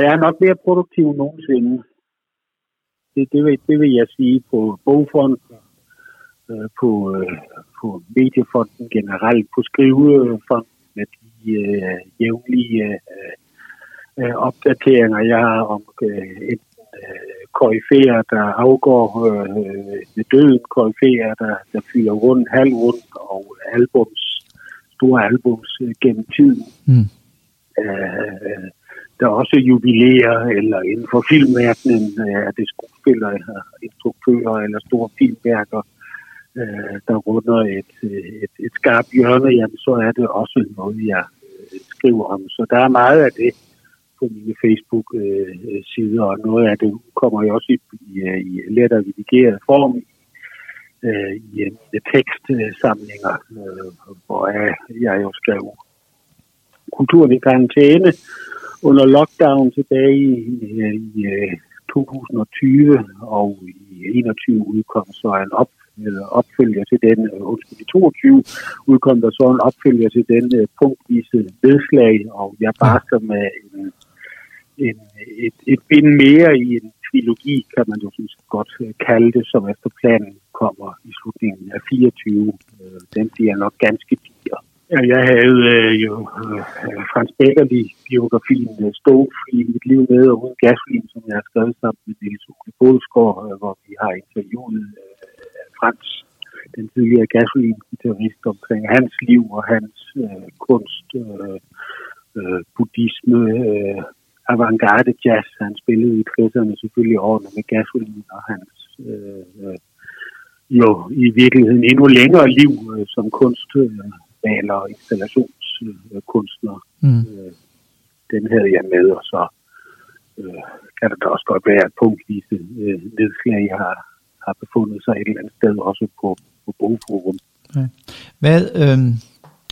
Jeg er nok mere produktiv end nogensinde. Det, det, vil, det vil jeg sige på bogfonden, øh, på, øh, på mediefonden generelt, på skrivefonden med de øh, jævnlige øh, øh, opdateringer, jeg har om øh, enten øh, koryfærer, der afgår øh, med døden, koryfærer, der, der fylder rundt, halv rundt, og albums, store albums øh, gennem tiden. Mm. Øh, der er også jubilæer, eller inden for filmverdenen øh, er det skuespillere, instruktører eller store filmværker, øh, Øh, der runder et, et, et skarpt hjørne, jamen så er det også noget, jeg øh, skriver om. Så der er meget af det på mine Facebook-sider, og noget af det kommer jo også i, i, i lettere redigeret form øh, i, i øh, tekstsamlinger, øh, hvor jeg, jeg jo skrev kulturen i karantæne under lockdown tilbage i, i, i øh, 2020, og i 21 udkom så en op, opfølger til den, undskyld, i 22 udkom der så en opfølger til den uh, punktvise nedslag, og jeg bare med en en, et, et bind mere i en trilogi, kan man jo synes godt øh, kalde det, som efter planen kommer i slutningen af 24. Øh, den bliver nok ganske dyr. Jeg havde øh, jo øh, Frans Beckerli biografien øh, Stof i mit liv med og uden gasolin, som jeg har skrevet sammen med Niels Ule Bålsgaard, øh, hvor vi har interviewet øh, Frans, den tidligere gasolin-gitarrist, omkring hans liv og hans øh, kunst, øh, øh, buddhisme, øh, avantgarde jazz. Han spillede i 60'erne selvfølgelig årene med gasolin, og hans øh, øh, jo i virkeligheden endnu længere liv øh, som kunstmaler og installationskunstner. Mm. Øh, den havde jeg med, og så øh, kan det da også godt være, at punktvise øh, nedslag har, har befundet sig et eller andet sted, også på, på bogforum. Ja. Hvad, øh,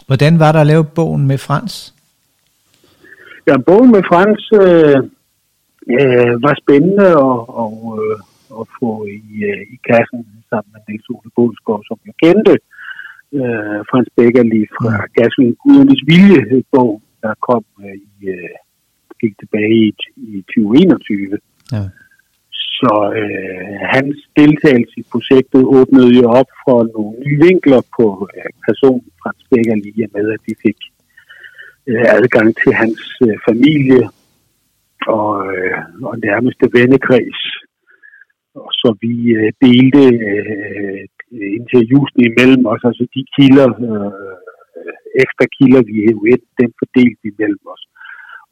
hvordan var der at lave bogen med Frans? Ja, bogen med Frans øh, øh, var spændende at, og, øh, at få i, øh, i kassen sammen med Niels Ole Bålsgaard, som jeg kendte. Øh, Frans Becker lige fra mm. Gasolin Gudernes Vilje bog, der kom øh, i, øh, gik tilbage i, i 2021. Ja. Så øh, hans deltagelse i projektet åbnede jo op for nogle nye vinkler på øh, personen Frans Becker lige med, at de fik øh, adgang til hans øh, familie og, øh, og nærmeste vennekreds. Og så vi øh, delte øh, interviews imellem os, altså de kilder, øh, øh ekstra kilder, vi hævde ind, dem fordelte vi mellem os.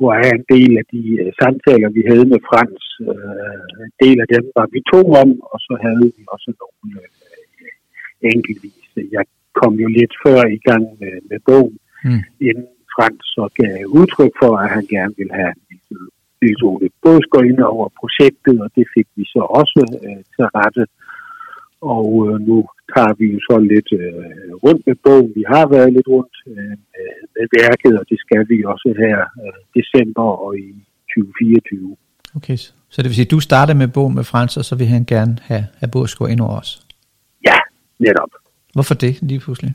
Hvor er en del af de øh, samtaler, vi havde med Frans, øh, en del af dem var vi to om, og så havde vi også nogle øh, enkeltvis. Jeg kom jo lidt før i gang med, med bogen, mm. inden Frans så gav udtryk for, at han gerne ville have Niels Ole Bådsgaard ind over projektet, og det fik vi så også øh, til rette. Og øh, nu tager vi jo så lidt øh, rundt med bogen. Vi har været lidt rundt øh, med værket, og det skal vi også her øh, december og i 2024. Okay, så det vil sige, at du starter med bogen med Frans, og så vil han gerne have, have Bådsgaard ind over os? Ja, netop. Hvorfor det lige pludselig?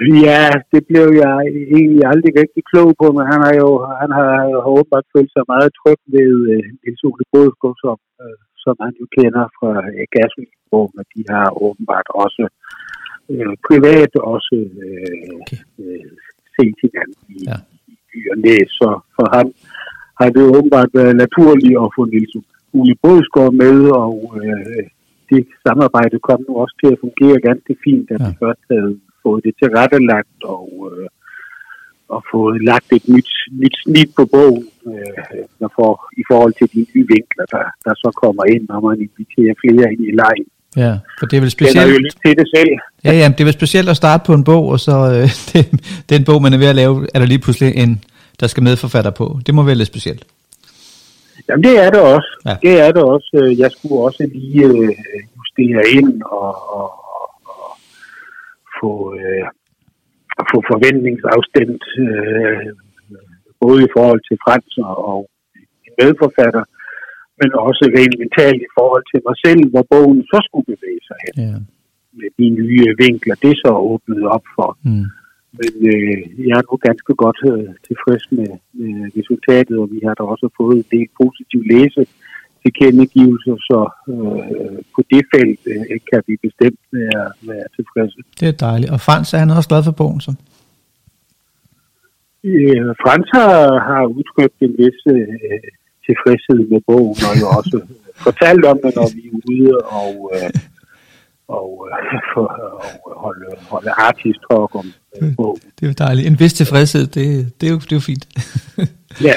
Ja, det blev jeg egentlig aldrig rigtig klog på, men han har jo han har, har åbenbart følt sig meget tryg ved uh, Niels Ole Bådsgaard, som, uh, som han jo kender fra Gasvik, men de har åbenbart også uh, privat også uh, okay. uh, set hinanden i, ja. i byerne. Så for ham har det åbenbart været naturligt at få Niels Ole Bådsgaard med, og uh, det samarbejde kom nu også til at fungere ganske fint, at ja. vi først havde fået det tilrettelagt og, øh, og fået lagt et nyt, nyt snit på bogen øh, for, i forhold til de nye vinkler, der, der så kommer ind, når man inviterer flere ind i lejen. Ja, for det er vel specielt... Det er jo lidt til det selv. Ja, ja, det er vel specielt at starte på en bog, og så øh, *laughs* den, den bog, man er ved at lave, er der lige pludselig en, der skal medforfatter på. Det må være lidt specielt. Jamen det er det også. Ja. Det er det også. Jeg skulle også lige øh, justere ind og, og få, øh, få forventningsafstemt øh, både i forhold til Frans og, og en medforfatter, men også rent mentalt i forhold til mig selv, hvor bogen så skulle bevæge sig hen. Ja. Med de nye vinkler, det så åbnet op for. Mm. Men øh, jeg er nu ganske godt øh, tilfreds med, med resultatet, og vi har da også fået en del positiv læse tilkendegivelser, så øh, på det felt øh, kan vi bestemt være, være tilfredse. Det er dejligt. Og Frans, er han også glad for bogen så? Øh, Frans har, har udtrykt en vis øh, tilfredshed med bogen, og jo også fortalt om det, når vi er ude og, øh, og, øh, *laughs* og holde, holde artist talk om øh, bogen. Det er jo dejligt. En vis tilfredshed, det, det, er, jo, det er jo fint. *laughs* ja.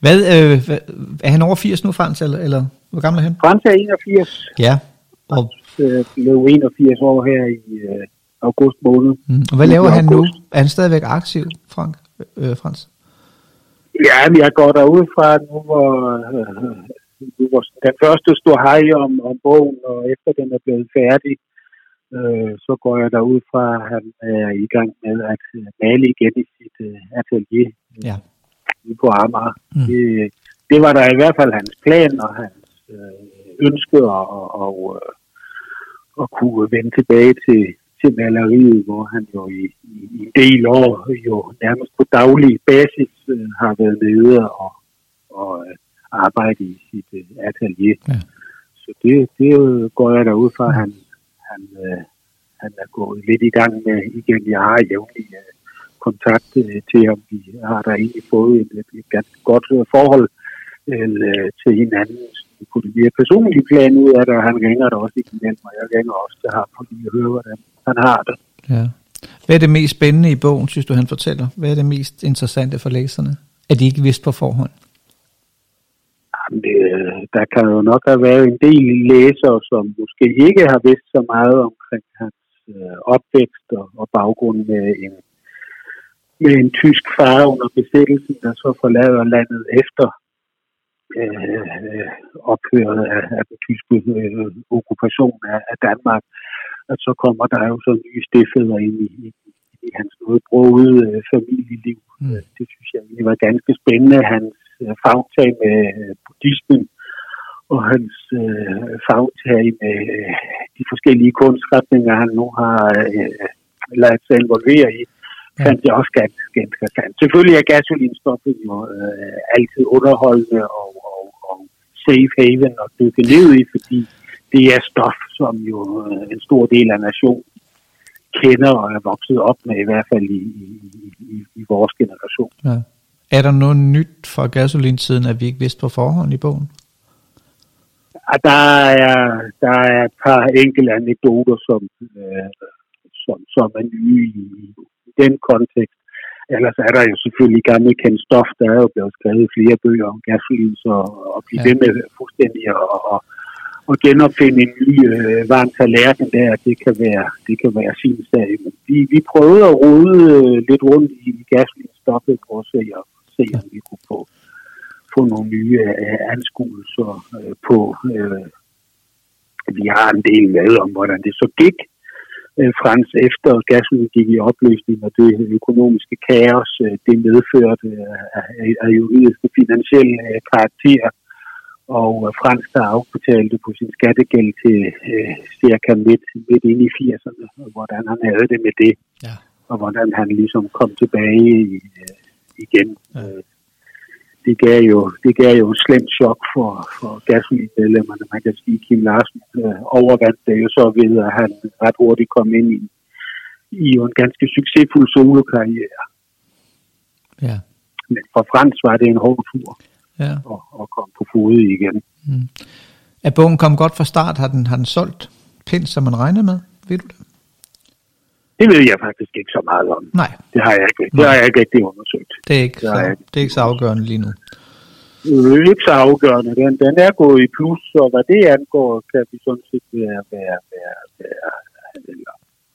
Hvad, øh, er han over 80 nu, Frans, eller, eller hvor gammel er han? Frans er 81. Ja. Og øh, blev 81 år her i øh, august måned. Mm. Og hvad laver han nu? Er han stadigvæk aktiv, Frank, øh, Frans? Ja, men jeg går derud fra nu, hvor, øh, nu hvor den første stod hej om, om bogen, og efter den er blevet færdig, øh, så går jeg derud fra, at han er i gang med at øh, male igen i sit øh, atelier ja. på Amager. Mm. Det, det var der i hvert fald hans plan og hans øh, ønske at, og, og, at kunne vende tilbage til, til maleriet, hvor han jo i, i en del år jo nærmest på daglig basis øh, har været nede og, og øh, arbejde i sit øh, atelier. Ja. Så det, det går jeg derud fra, at han, han, øh, han er gået lidt i gang med igen. Jeg har jævnlig øh, kontakt øh, til ham. Vi har der egentlig fået et, et, et ganske godt øh, forhold øh, til hinanden på det mere personlige plan ud af det, og han ringer der også igen, og jeg ringer også til ham for lige at høre, hvordan han har det. Ja. Hvad er det mest spændende i bogen, synes du, han fortæller? Hvad er det mest interessante for læserne? Er de ikke vidst på forhånd? Det, der kan jo nok have været en del læsere, som måske ikke har vidst så meget omkring hans øh, opvækst og, og baggrund med en, med en tysk far under besættelsen, der så forlader landet efter øh, ophøret af, af den tyske øh, okkupation af, af Danmark at så kommer der jo så nye stedfædre ind i, i, i hans noget broede øh, familieliv. Mm. Øh, det synes jeg egentlig var ganske spændende. Hans øh, fagtag med buddhismen og hans øh, fagtag med øh, de forskellige kunstretninger, han nu har øh, ladet sig involvere i, ja. fandt jeg også ganske interessant. Selvfølgelig er gasolinstoffet jo øh, altid underholdende og, og, og safe haven at dykke ned i, fordi det er stof, som jo øh, en stor del af nationen kender og er vokset op med, i hvert fald i, i, i, i vores generation. Ja. Er der noget nyt fra gasolintiden, at vi ikke vidste på forhånd i bogen? Ja, der, er, der er et par enkelte anekdoter, som, øh, som, som er nye i, i den kontekst. Ellers er der jo selvfølgelig gammel kendt stof, der er jo blevet skrevet flere bøger om gasolin, så at blive ja. ved med fuldstændig og, og, at genopfinde en ny øh, varm tallerken der, det kan være, det kan være sin sag. Men vi, vi prøvede at rode øh, lidt rundt i gaslinstoffet for at se, og se om vi kunne få, få nogle nye øh, anskuelser øh, på. Øh, vi har en del med om, hvordan det så gik. Øh, Frans efter gassen gik i opløsning, og det økonomiske kaos, øh, det medførte øh, af juridiske finansielle øh, karakterer og øh, fransk, der afbetalte på sin skattegæld til øh, cirka midt, midt ind i 80'erne, og hvordan han havde det med det, ja. og hvordan han ligesom kom tilbage i, øh, igen. Ja. Øh, det gav, jo, det gav jo et slemt chok for, for gasolinmedlemmerne. Man kan sige, at Kim Larsen øh, overvandt det jo så ved, at han ret hurtigt kom ind i, i en ganske succesfuld solokarriere. Ja. Men for Frans var det en hård tur ja. og, og komme på fod igen. Mm. Er bogen kommet godt fra start? Har den, har den solgt pænt, som man regnede med? Ved du det? Det ved jeg faktisk ikke så meget om. Nej, Det har jeg ikke, det har jeg ikke rigtig undersøgt. det er ikke, Det så, det er ikke så afgørende lige nu. Det er ikke så afgørende. Den, den er gået i plus, og hvad det angår, kan vi sådan set være, være, være, være eller,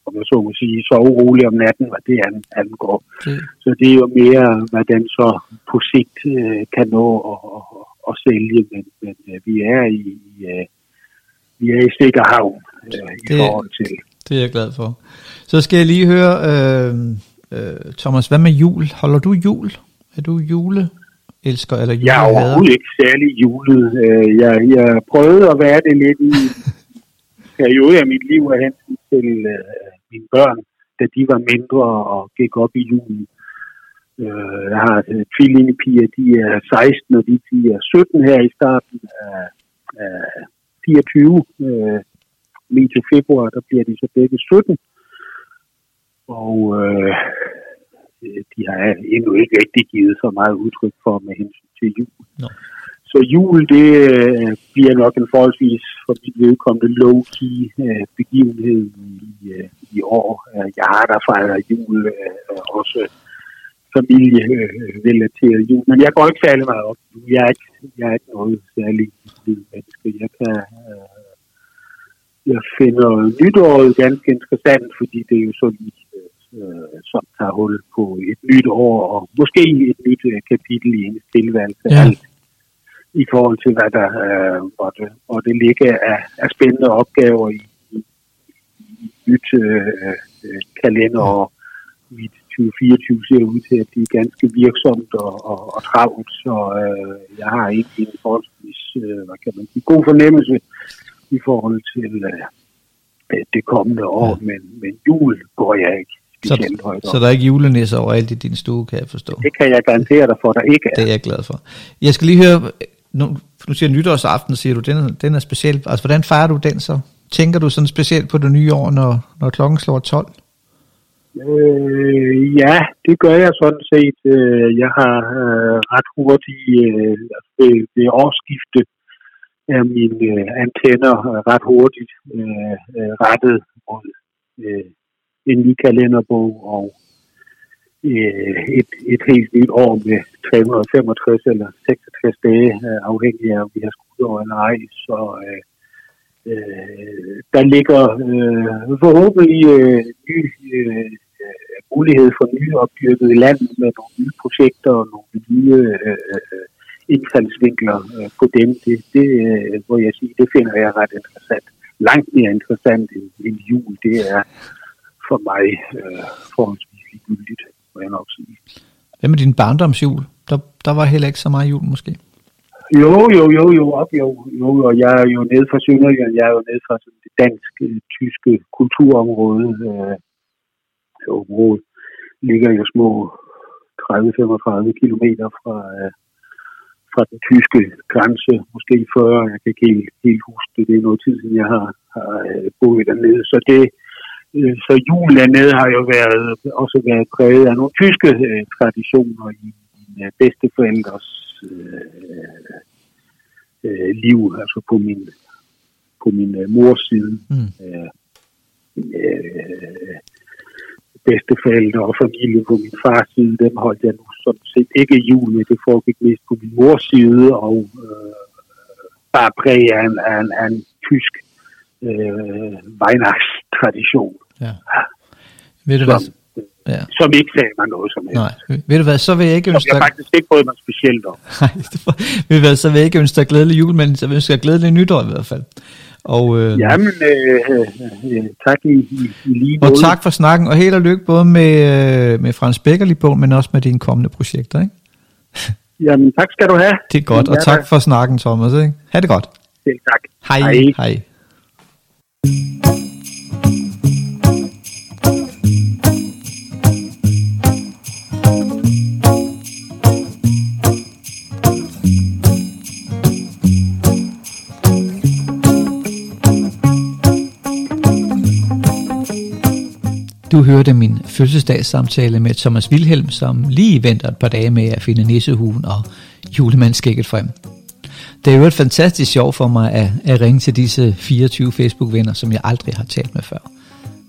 om jeg så må sige, så urolig om natten, hvad det an- angår. Det, Så det er jo mere, hvad den så på sigt øh, kan nå at, at, at sælge, men, men øh, vi er i, i øh, vi er i sikker havn øh, i Det- forhold til. Det er jeg glad for. Så skal jeg lige høre, øh, øh, Thomas, hvad med jul? Holder du jul? Er du juleelsker eller Jeg er julehader? overhovedet ikke særlig julet. Øh, Jeg, jeg prøvede at være det lidt i en periode af mit liv af hensyn til øh, mine børn, da de var mindre og gik op i julen. Øh, Jeg har øh, tvillingepiger, de er 16, og de, de er 17 her i starten af, af 24. Øh, medio februar, der bliver de så begge 17. Og øh, de har endnu ikke rigtig givet så meget udtryk for med hensyn til jul. Nå. Så jul, det øh, bliver nok en forholdsvis for mit vedkommende low-key øh, begivenhed i, øh, i år. Øh, Jeg har der fejret jul, øh, også familierelateret jul, men jeg går ikke særlig meget op. Jeg er ikke, jeg er ikke noget særligt menneske. Jeg kan... Øh, jeg finder nytåret ganske interessant, fordi det er jo så lige øh, som tager hul på et nyt år, og måske et nyt øh, kapitel i hendes tilværelse. Ja. Alt i forhold til, hvad der øh, det, hvor det ligger af, af spændende opgaver i, i, i nyt øh, øh, kalenderår. Mit 2024 ser ud til at blive ganske virksomt og, og, og travlt, så øh, jeg har ikke en forholdsvis øh, hvad kan man sige, god fornemmelse i forhold til øh, øh, det kommende år, ja. men, men jul går jeg ikke højt Så op. der er ikke julenisser overalt i din stue, kan jeg forstå. Det kan jeg garantere dig for, der ikke Det er. er jeg glad for. Jeg skal lige høre, nu, nu siger nytårsaften, siger du, den, er- den er speciel. Altså, hvordan fejrer du den så? Tænker du sådan specielt på det nye år, når, når klokken slår 12? Øh, ja, det gør jeg sådan set. Øh, Jeg har øh, ret hurtigt øh, ved, ved årsskifte er mine øh, antenner ret hurtigt øh, øh rettet mod øh, en ny kalenderbog og øh, et, et helt nyt år med 365 eller 66 dage, øh, afhængig af om vi har skudår eller ej. Så øh, øh, der ligger øh, forhåbentlig øh, ny øh, mulighed for nye opdyrket land med nogle nye projekter og nogle nye øh, indfaldsvinkler øh, på dem. Det, det øh, hvor jeg siger, det finder jeg ret interessant. Langt mere interessant end, end jul, det er for mig øh, forholdsvis ligegyldigt, må jeg nok sige. Hvad med din barndomsjul? Der, der var heller ikke så meget jul, måske. Jo, jo, jo, jo, op, jo, jo, og jeg er jo nede fra Sønderjylland, jeg er jo nede fra sådan det dansk-tyske kulturområde. Øh, området ligger jo små 30-35 kilometer fra, øh, fra den tyske grænse, måske 40, jeg kan ikke helt, helt huske det, det er noget tid siden, jeg har, har øh, boet dernede. Så det, øh, så julen dernede har jo været, også været præget af nogle tyske øh, traditioner i mine bedsteforældres øh, øh, liv, altså på min, på min øh, mors side. Mm. Øh, øh, bedsteforældre og familie på min fars side, dem holdt jeg nu sådan set ikke med. Det foregik mest på min mors side, og øh, bare præg af en, af en, af en tysk øh, Weihnachtstradition, Ja. Ved du hvad? som, Ja. som ikke sagde mig noget som helst. Nej. Ved du hvad, så vil jeg ikke Som ønske jeg dig... faktisk ikke brød mig specielt om. *laughs* Nej, ved du hvad, så vil jeg ikke ønske dig glædelig jul, men så vil jeg ønske dig glædelig nytår i hvert fald. Og, øh, Jamen, øh, øh, øh, tak i, i, i lige og måde. tak for snakken, og held og lykke både med, øh, med Frans Beckerli-bogen, men også med dine kommende projekter. Ikke? *laughs* Jamen, tak skal du have. Det er godt, og tak for snakken, Thomas. Ikke? Ha' det godt. Selv tak. Hej. Hej. Hej. Du hørte min fødselsdagssamtale med Thomas Wilhelm, som lige venter et par dage med at finde nissehuen og julemandskægget frem. Det er jo et fantastisk sjov for mig at, at ringe til disse 24 Facebook-venner, som jeg aldrig har talt med før.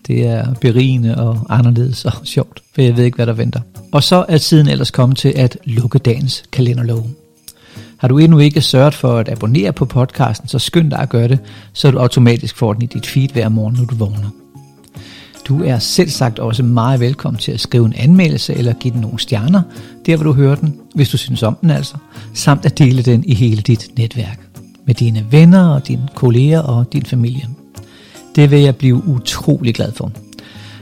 Det er berigende og anderledes og sjovt, for jeg ved ikke, hvad der venter. Og så er tiden ellers kommet til at lukke dagens kalenderlov. Har du endnu ikke sørget for at abonnere på podcasten, så skynd dig at gøre det, så du automatisk får den i dit feed hver morgen, når du vågner. Du er selv sagt også meget velkommen til at skrive en anmeldelse eller give den nogle stjerner, der hvor du hører den, hvis du synes om den altså, samt at dele den i hele dit netværk med dine venner og dine kolleger og din familie. Det vil jeg blive utrolig glad for.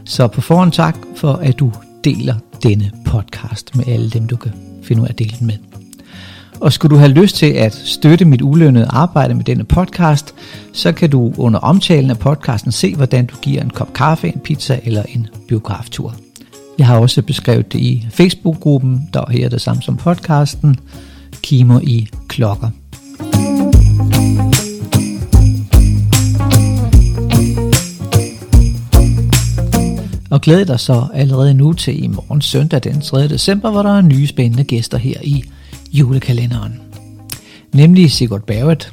Så på forhånd tak for, at du deler denne podcast med alle dem, du kan finde ud af at dele den med. Og skulle du have lyst til at støtte mit ulønnede arbejde med denne podcast, så kan du under omtalen af podcasten se, hvordan du giver en kop kaffe, en pizza eller en biograftur. Jeg har også beskrevet det i Facebook-gruppen, der her det samme som podcasten, Kimer i Klokker. Og glæd dig så allerede nu til i morgen søndag den 3. december, hvor der er nye spændende gæster her i julekalenderen. Nemlig Sigurd Barrett.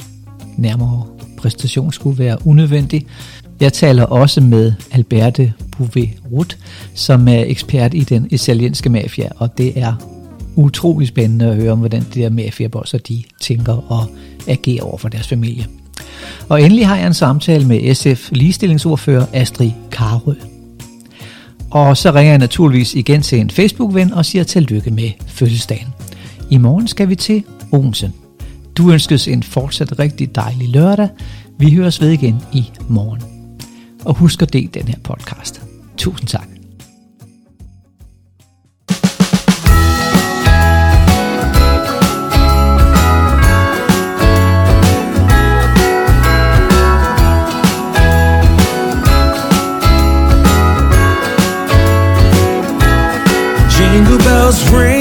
Nærmere præstation skulle være unødvendig. Jeg taler også med Alberte Bouvet som er ekspert i den italienske mafia, og det er utrolig spændende at høre om, hvordan de der mafiabosser de tænker og agerer over for deres familie. Og endelig har jeg en samtale med SF ligestillingsordfører Astrid Karø. Og så ringer jeg naturligvis igen til en Facebook-ven og siger tillykke med fødselsdagen. I morgen skal vi til Odense. Du ønskes en fortsat rigtig dejlig lørdag. Vi høres ved igen i morgen. Og husk at dele den her podcast. Tusind tak. Jingle bells ring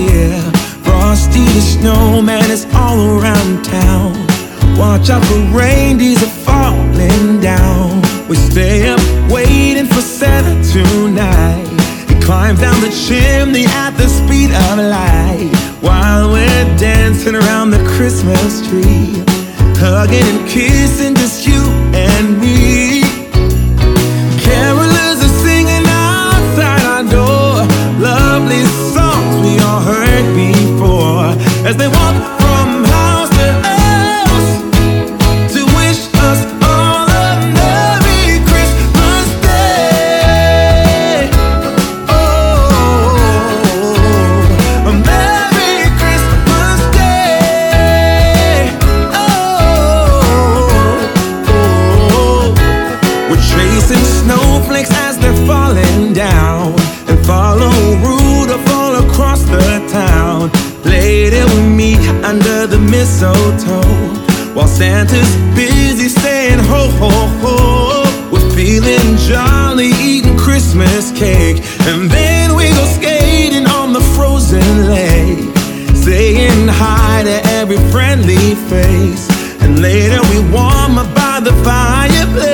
dear. Frosty the snowman is all around town. Watch out for reindeers are falling down. We stay up waiting for Santa tonight. He climbs down the chimney at the speed of light while we're dancing around the Christmas tree. Hugging and kissing just you and me. Heard before. As they walk mistletoe while Santa's busy saying ho ho ho. We're feeling jolly, eating Christmas cake, and then we go skating on the frozen lake, saying hi to every friendly face. And later we warm up by the fireplace